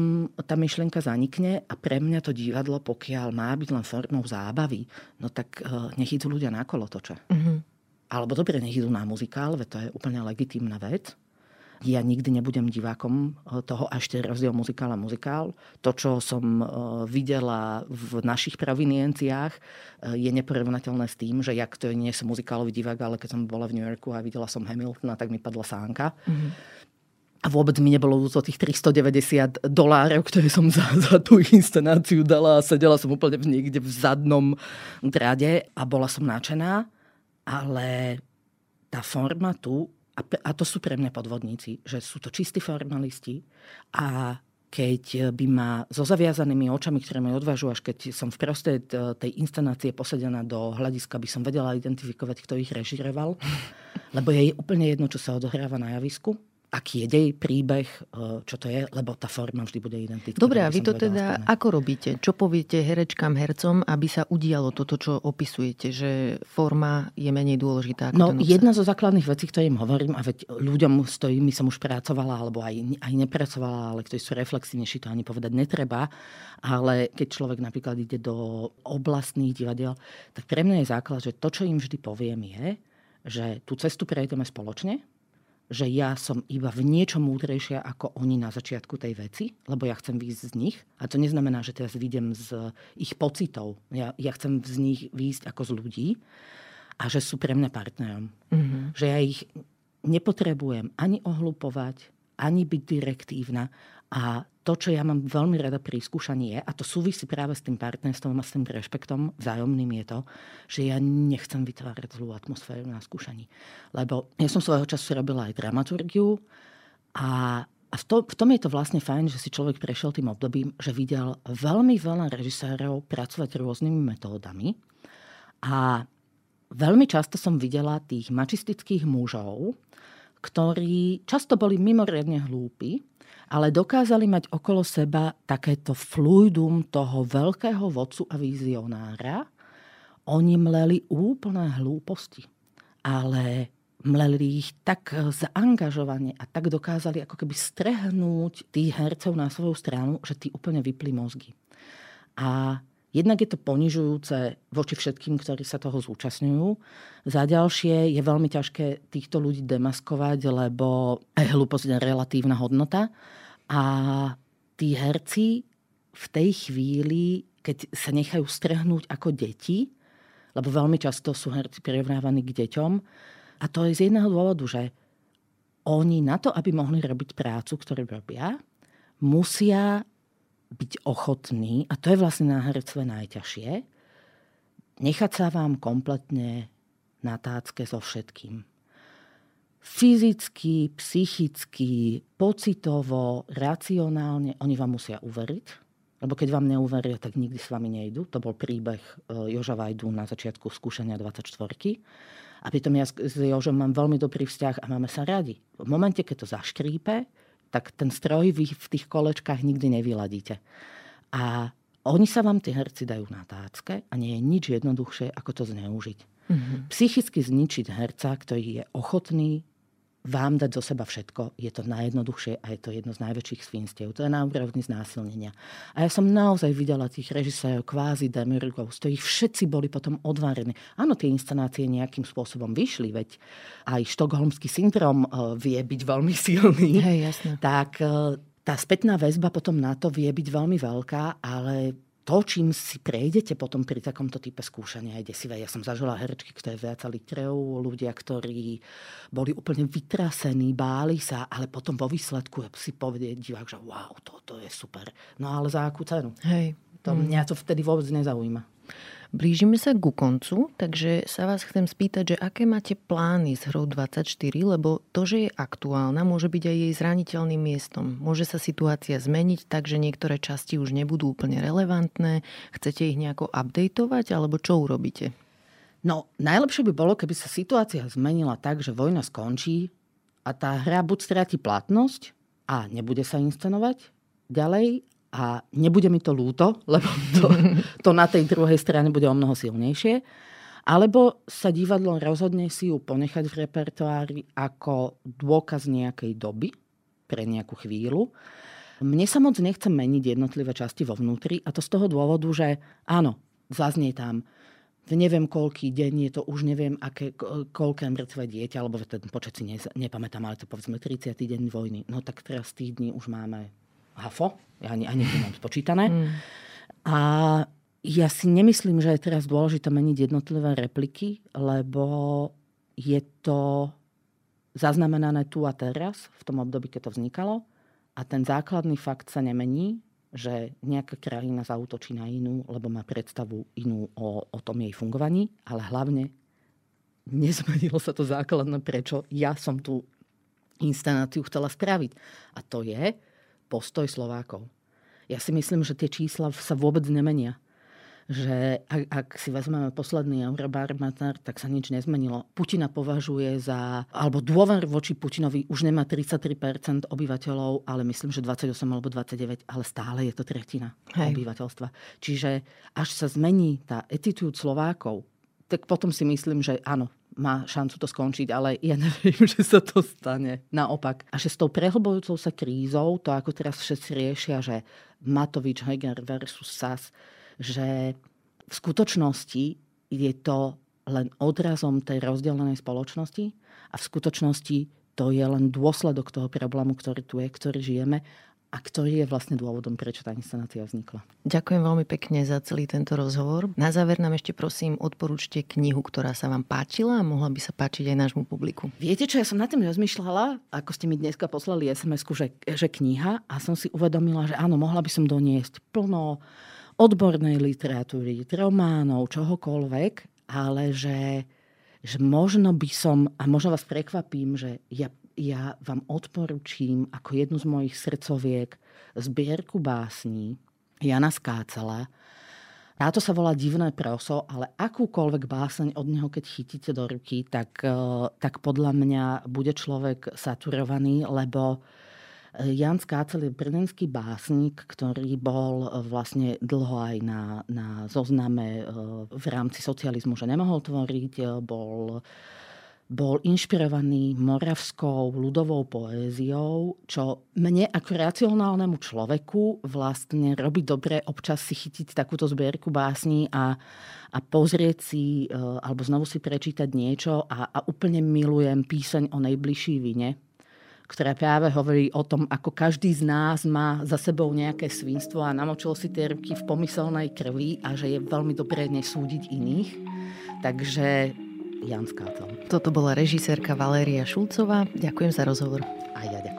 tá myšlienka zanikne a pre mňa to divadlo, pokiaľ má byť len formou zábavy, no tak uh, nech idú ľudia na kolotoče. Mm-hmm. Alebo dobre, nech idú na muzikál, veď to je úplne legitímna vec. Ja nikdy nebudem divákom e, toho a ešte rozdiel muzikál a muzikál. To, čo som e, videla v našich provinienciách, je neporovnateľné s tým, že ja, ktorý nie som muzikálový divák, ale keď som bola v New Yorku a videla som Hamiltona, tak mi padla sánka. Mm-hmm a vôbec mi nebolo zo tých 390 dolárov, ktoré som za, (laughs) za tú inscenáciu dala a sedela som úplne niekde v zadnom drade a bola som nadšená, ale tá forma tu, a, a to sú pre mňa podvodníci, že sú to čistí formalisti a keď by ma so zaviazanými očami, ktoré ma odvážu, až keď som v prostred tej inscenácie posadená do hľadiska, by som vedela identifikovať, kto ich režiroval. Lebo je úplne jedno, čo sa odohráva na javisku aký je dej, príbeh, e, čo to je, lebo tá forma vždy bude identická. Dobre, a vy to teda stane. ako robíte? Čo poviete herečkám, hercom, aby sa udialo toto, čo opisujete, že forma je menej dôležitá? Ako no, jedna zo základných vecí, ktoré im hovorím, a veď ľuďom, s ktorými som už pracovala, alebo aj, aj nepracovala, ale ktorí sú reflexívnejší, to ani povedať netreba, ale keď človek napríklad ide do oblastných divadiel, tak pre mňa je základ, že to, čo im vždy poviem, je, že tú cestu prejdeme spoločne, že ja som iba v niečo múdrejšia ako oni na začiatku tej veci, lebo ja chcem výjsť z nich. A to neznamená, že teraz vyjdem z ich pocitov. Ja, ja chcem z nich výjsť ako z ľudí a že sú pre mňa partnerom. Mm-hmm. Že ja ich nepotrebujem ani ohlupovať, ani byť direktívna. A to, čo ja mám veľmi rada pri skúšaní je, a to súvisí práve s tým partnerstvom a s tým rešpektom vzájomným je to, že ja nechcem vytvárať zlú atmosféru na skúšaní. Lebo ja som svojho času robila aj dramaturgiu a a v, to, v tom je to vlastne fajn, že si človek prešiel tým obdobím, že videl veľmi veľa režisérov pracovať rôznymi metódami. A veľmi často som videla tých mačistických mužov, ktorí často boli mimoriadne hlúpi, ale dokázali mať okolo seba takéto fluidum toho veľkého vodcu a vizionára. Oni mleli úplné hlúposti, ale mleli ich tak zaangažovane a tak dokázali ako keby strehnúť tých hercov na svoju stranu, že tí úplne vypli mozgy. A Jednak je to ponižujúce voči všetkým, ktorí sa toho zúčastňujú. Za ďalšie je veľmi ťažké týchto ľudí demaskovať, lebo hlúposť relatívna hodnota. A tí herci v tej chvíli, keď sa nechajú strhnúť ako deti, lebo veľmi často sú herci prirovnávaní k deťom, a to je z jedného dôvodu, že oni na to, aby mohli robiť prácu, ktorú robia, musia byť ochotný, a to je vlastne na herectve najťažšie, nechať sa vám kompletne na tácke so všetkým. Fyzicky, psychicky, pocitovo, racionálne, oni vám musia uveriť, lebo keď vám neuveria, tak nikdy s vami nejdu. To bol príbeh e, Joža Vajdu na začiatku skúšania 24. A pritom ja s Jožom mám veľmi dobrý vzťah a máme sa radi. V momente, keď to zaškrípe, tak ten stroj vy v tých kolečkách nikdy nevyladíte. A oni sa vám, tí herci, dajú na tácke a nie je nič jednoduchšie, ako to zneužiť. Mm-hmm. Psychicky zničiť herca, ktorý je ochotný vám dať zo seba všetko, je to najjednoduchšie a je to jedno z najväčších svinstiev. To je na úrovni znásilnenia. A ja som naozaj videla tých režisérov kvázi demirgov, z ktorých všetci boli potom odvarení. Áno, tie inscenácie nejakým spôsobom vyšli, veď aj štokholmský syndrom uh, vie byť veľmi silný. Hej, jasne. Tak uh, tá spätná väzba potom na to vie byť veľmi veľká, ale to, čím si prejdete potom pri takomto type skúšania je desivé. Ja som zažila herečky, ktoré viacali treu, ľudia, ktorí boli úplne vytrasení, báli sa, ale potom vo výsledku si povedie divák, že wow, toto je super. No ale za akú cenu? Hej. To mm. mňa to vtedy vôbec nezaujíma. Blížime sa ku koncu, takže sa vás chcem spýtať, že aké máte plány s hrou 24, lebo to, že je aktuálna, môže byť aj jej zraniteľným miestom. Môže sa situácia zmeniť tak, že niektoré časti už nebudú úplne relevantné. Chcete ich nejako updateovať, alebo čo urobíte? No, najlepšie by bolo, keby sa situácia zmenila tak, že vojna skončí a tá hra buď stráti platnosť a nebude sa inscenovať ďalej, a nebude mi to lúto, (laughs) lebo to, to na tej druhej strane bude o mnoho silnejšie. Alebo sa divadlo rozhodne si ju ponechať v repertoári ako dôkaz nejakej doby pre nejakú chvíľu. Mne sa moc nechce meniť jednotlivé časti vo vnútri a to z toho dôvodu, že áno, zaznie tam v neviem koľký deň, je to už neviem aké, koľké mŕtve dieťa, alebo ten počet si ne, nepamätám, ale to povedzme 30. deň vojny. No tak teraz tých dní už máme hafo, ja ani, ani nemám spočítané. Mm. A ja si nemyslím, že je teraz dôležité meniť jednotlivé repliky, lebo je to zaznamenané tu a teraz, v tom období, keď to vznikalo. A ten základný fakt sa nemení, že nejaká krajina zautočí na inú, lebo má predstavu inú o, o tom jej fungovaní, ale hlavne nezmenilo sa to základné, prečo ja som tú instanáciu chcela spraviť. A to je, postoj Slovákov. Ja si myslím, že tie čísla sa vôbec nemenia. že ak, ak si vezmeme posledný eurobarometer, tak sa nič nezmenilo. Putina považuje za, alebo dôver voči Putinovi už nemá 33% obyvateľov, ale myslím, že 28 alebo 29, ale stále je to tretina Hej. obyvateľstva. Čiže až sa zmení tá attitude Slovákov, tak potom si myslím, že áno, má šancu to skončiť, ale ja (laughs) neviem, že sa to stane. Naopak. A že s tou prehlbujúcou sa krízou, to ako teraz všetci riešia, že Matovič, Heger versus SAS, že v skutočnosti je to len odrazom tej rozdelenej spoločnosti a v skutočnosti to je len dôsledok toho problému, ktorý tu je, ktorý žijeme a ktorý je vlastne dôvodom, prečo tá inscenácia vznikla. Ďakujem veľmi pekne za celý tento rozhovor. Na záver nám ešte prosím odporúčte knihu, ktorá sa vám páčila a mohla by sa páčiť aj nášmu publiku. Viete čo, ja som na tým rozmýšľala, ako ste mi dneska poslali sms že, že kniha a som si uvedomila, že áno, mohla by som doniesť plno odbornej literatúry, románov, čohokoľvek, ale že, že možno by som, a možno vás prekvapím, že ja, ja vám odporučím ako jednu z mojich srdcoviek zbierku básní Jana Skácela. Táto sa volá Divné proso, ale akúkoľvek báseň od neho, keď chytíte do ruky, tak, eh, tak podľa mňa bude človek saturovaný, lebo Jan Skácel je brněnský básnik, ktorý bol e, vlastne dlho aj na, na zozname e, v rámci socializmu, že nemohol tvoriť, e, bol bol inšpirovaný moravskou ľudovou poéziou, čo mne ako racionálnemu človeku vlastne robí dobre občas si chytiť takúto zbierku básní a, a pozrieť si, alebo znovu si prečítať niečo a, a úplne milujem píseň o najbližší vine ktorá práve hovorí o tom, ako každý z nás má za sebou nejaké svinstvo a namočil si tie ruky v pomyselnej krvi a že je veľmi dobré nesúdiť iných. Takže Jan Skátel. Toto bola režisérka Valéria Šulcová. Ďakujem za rozhovor. A ja ďakujem.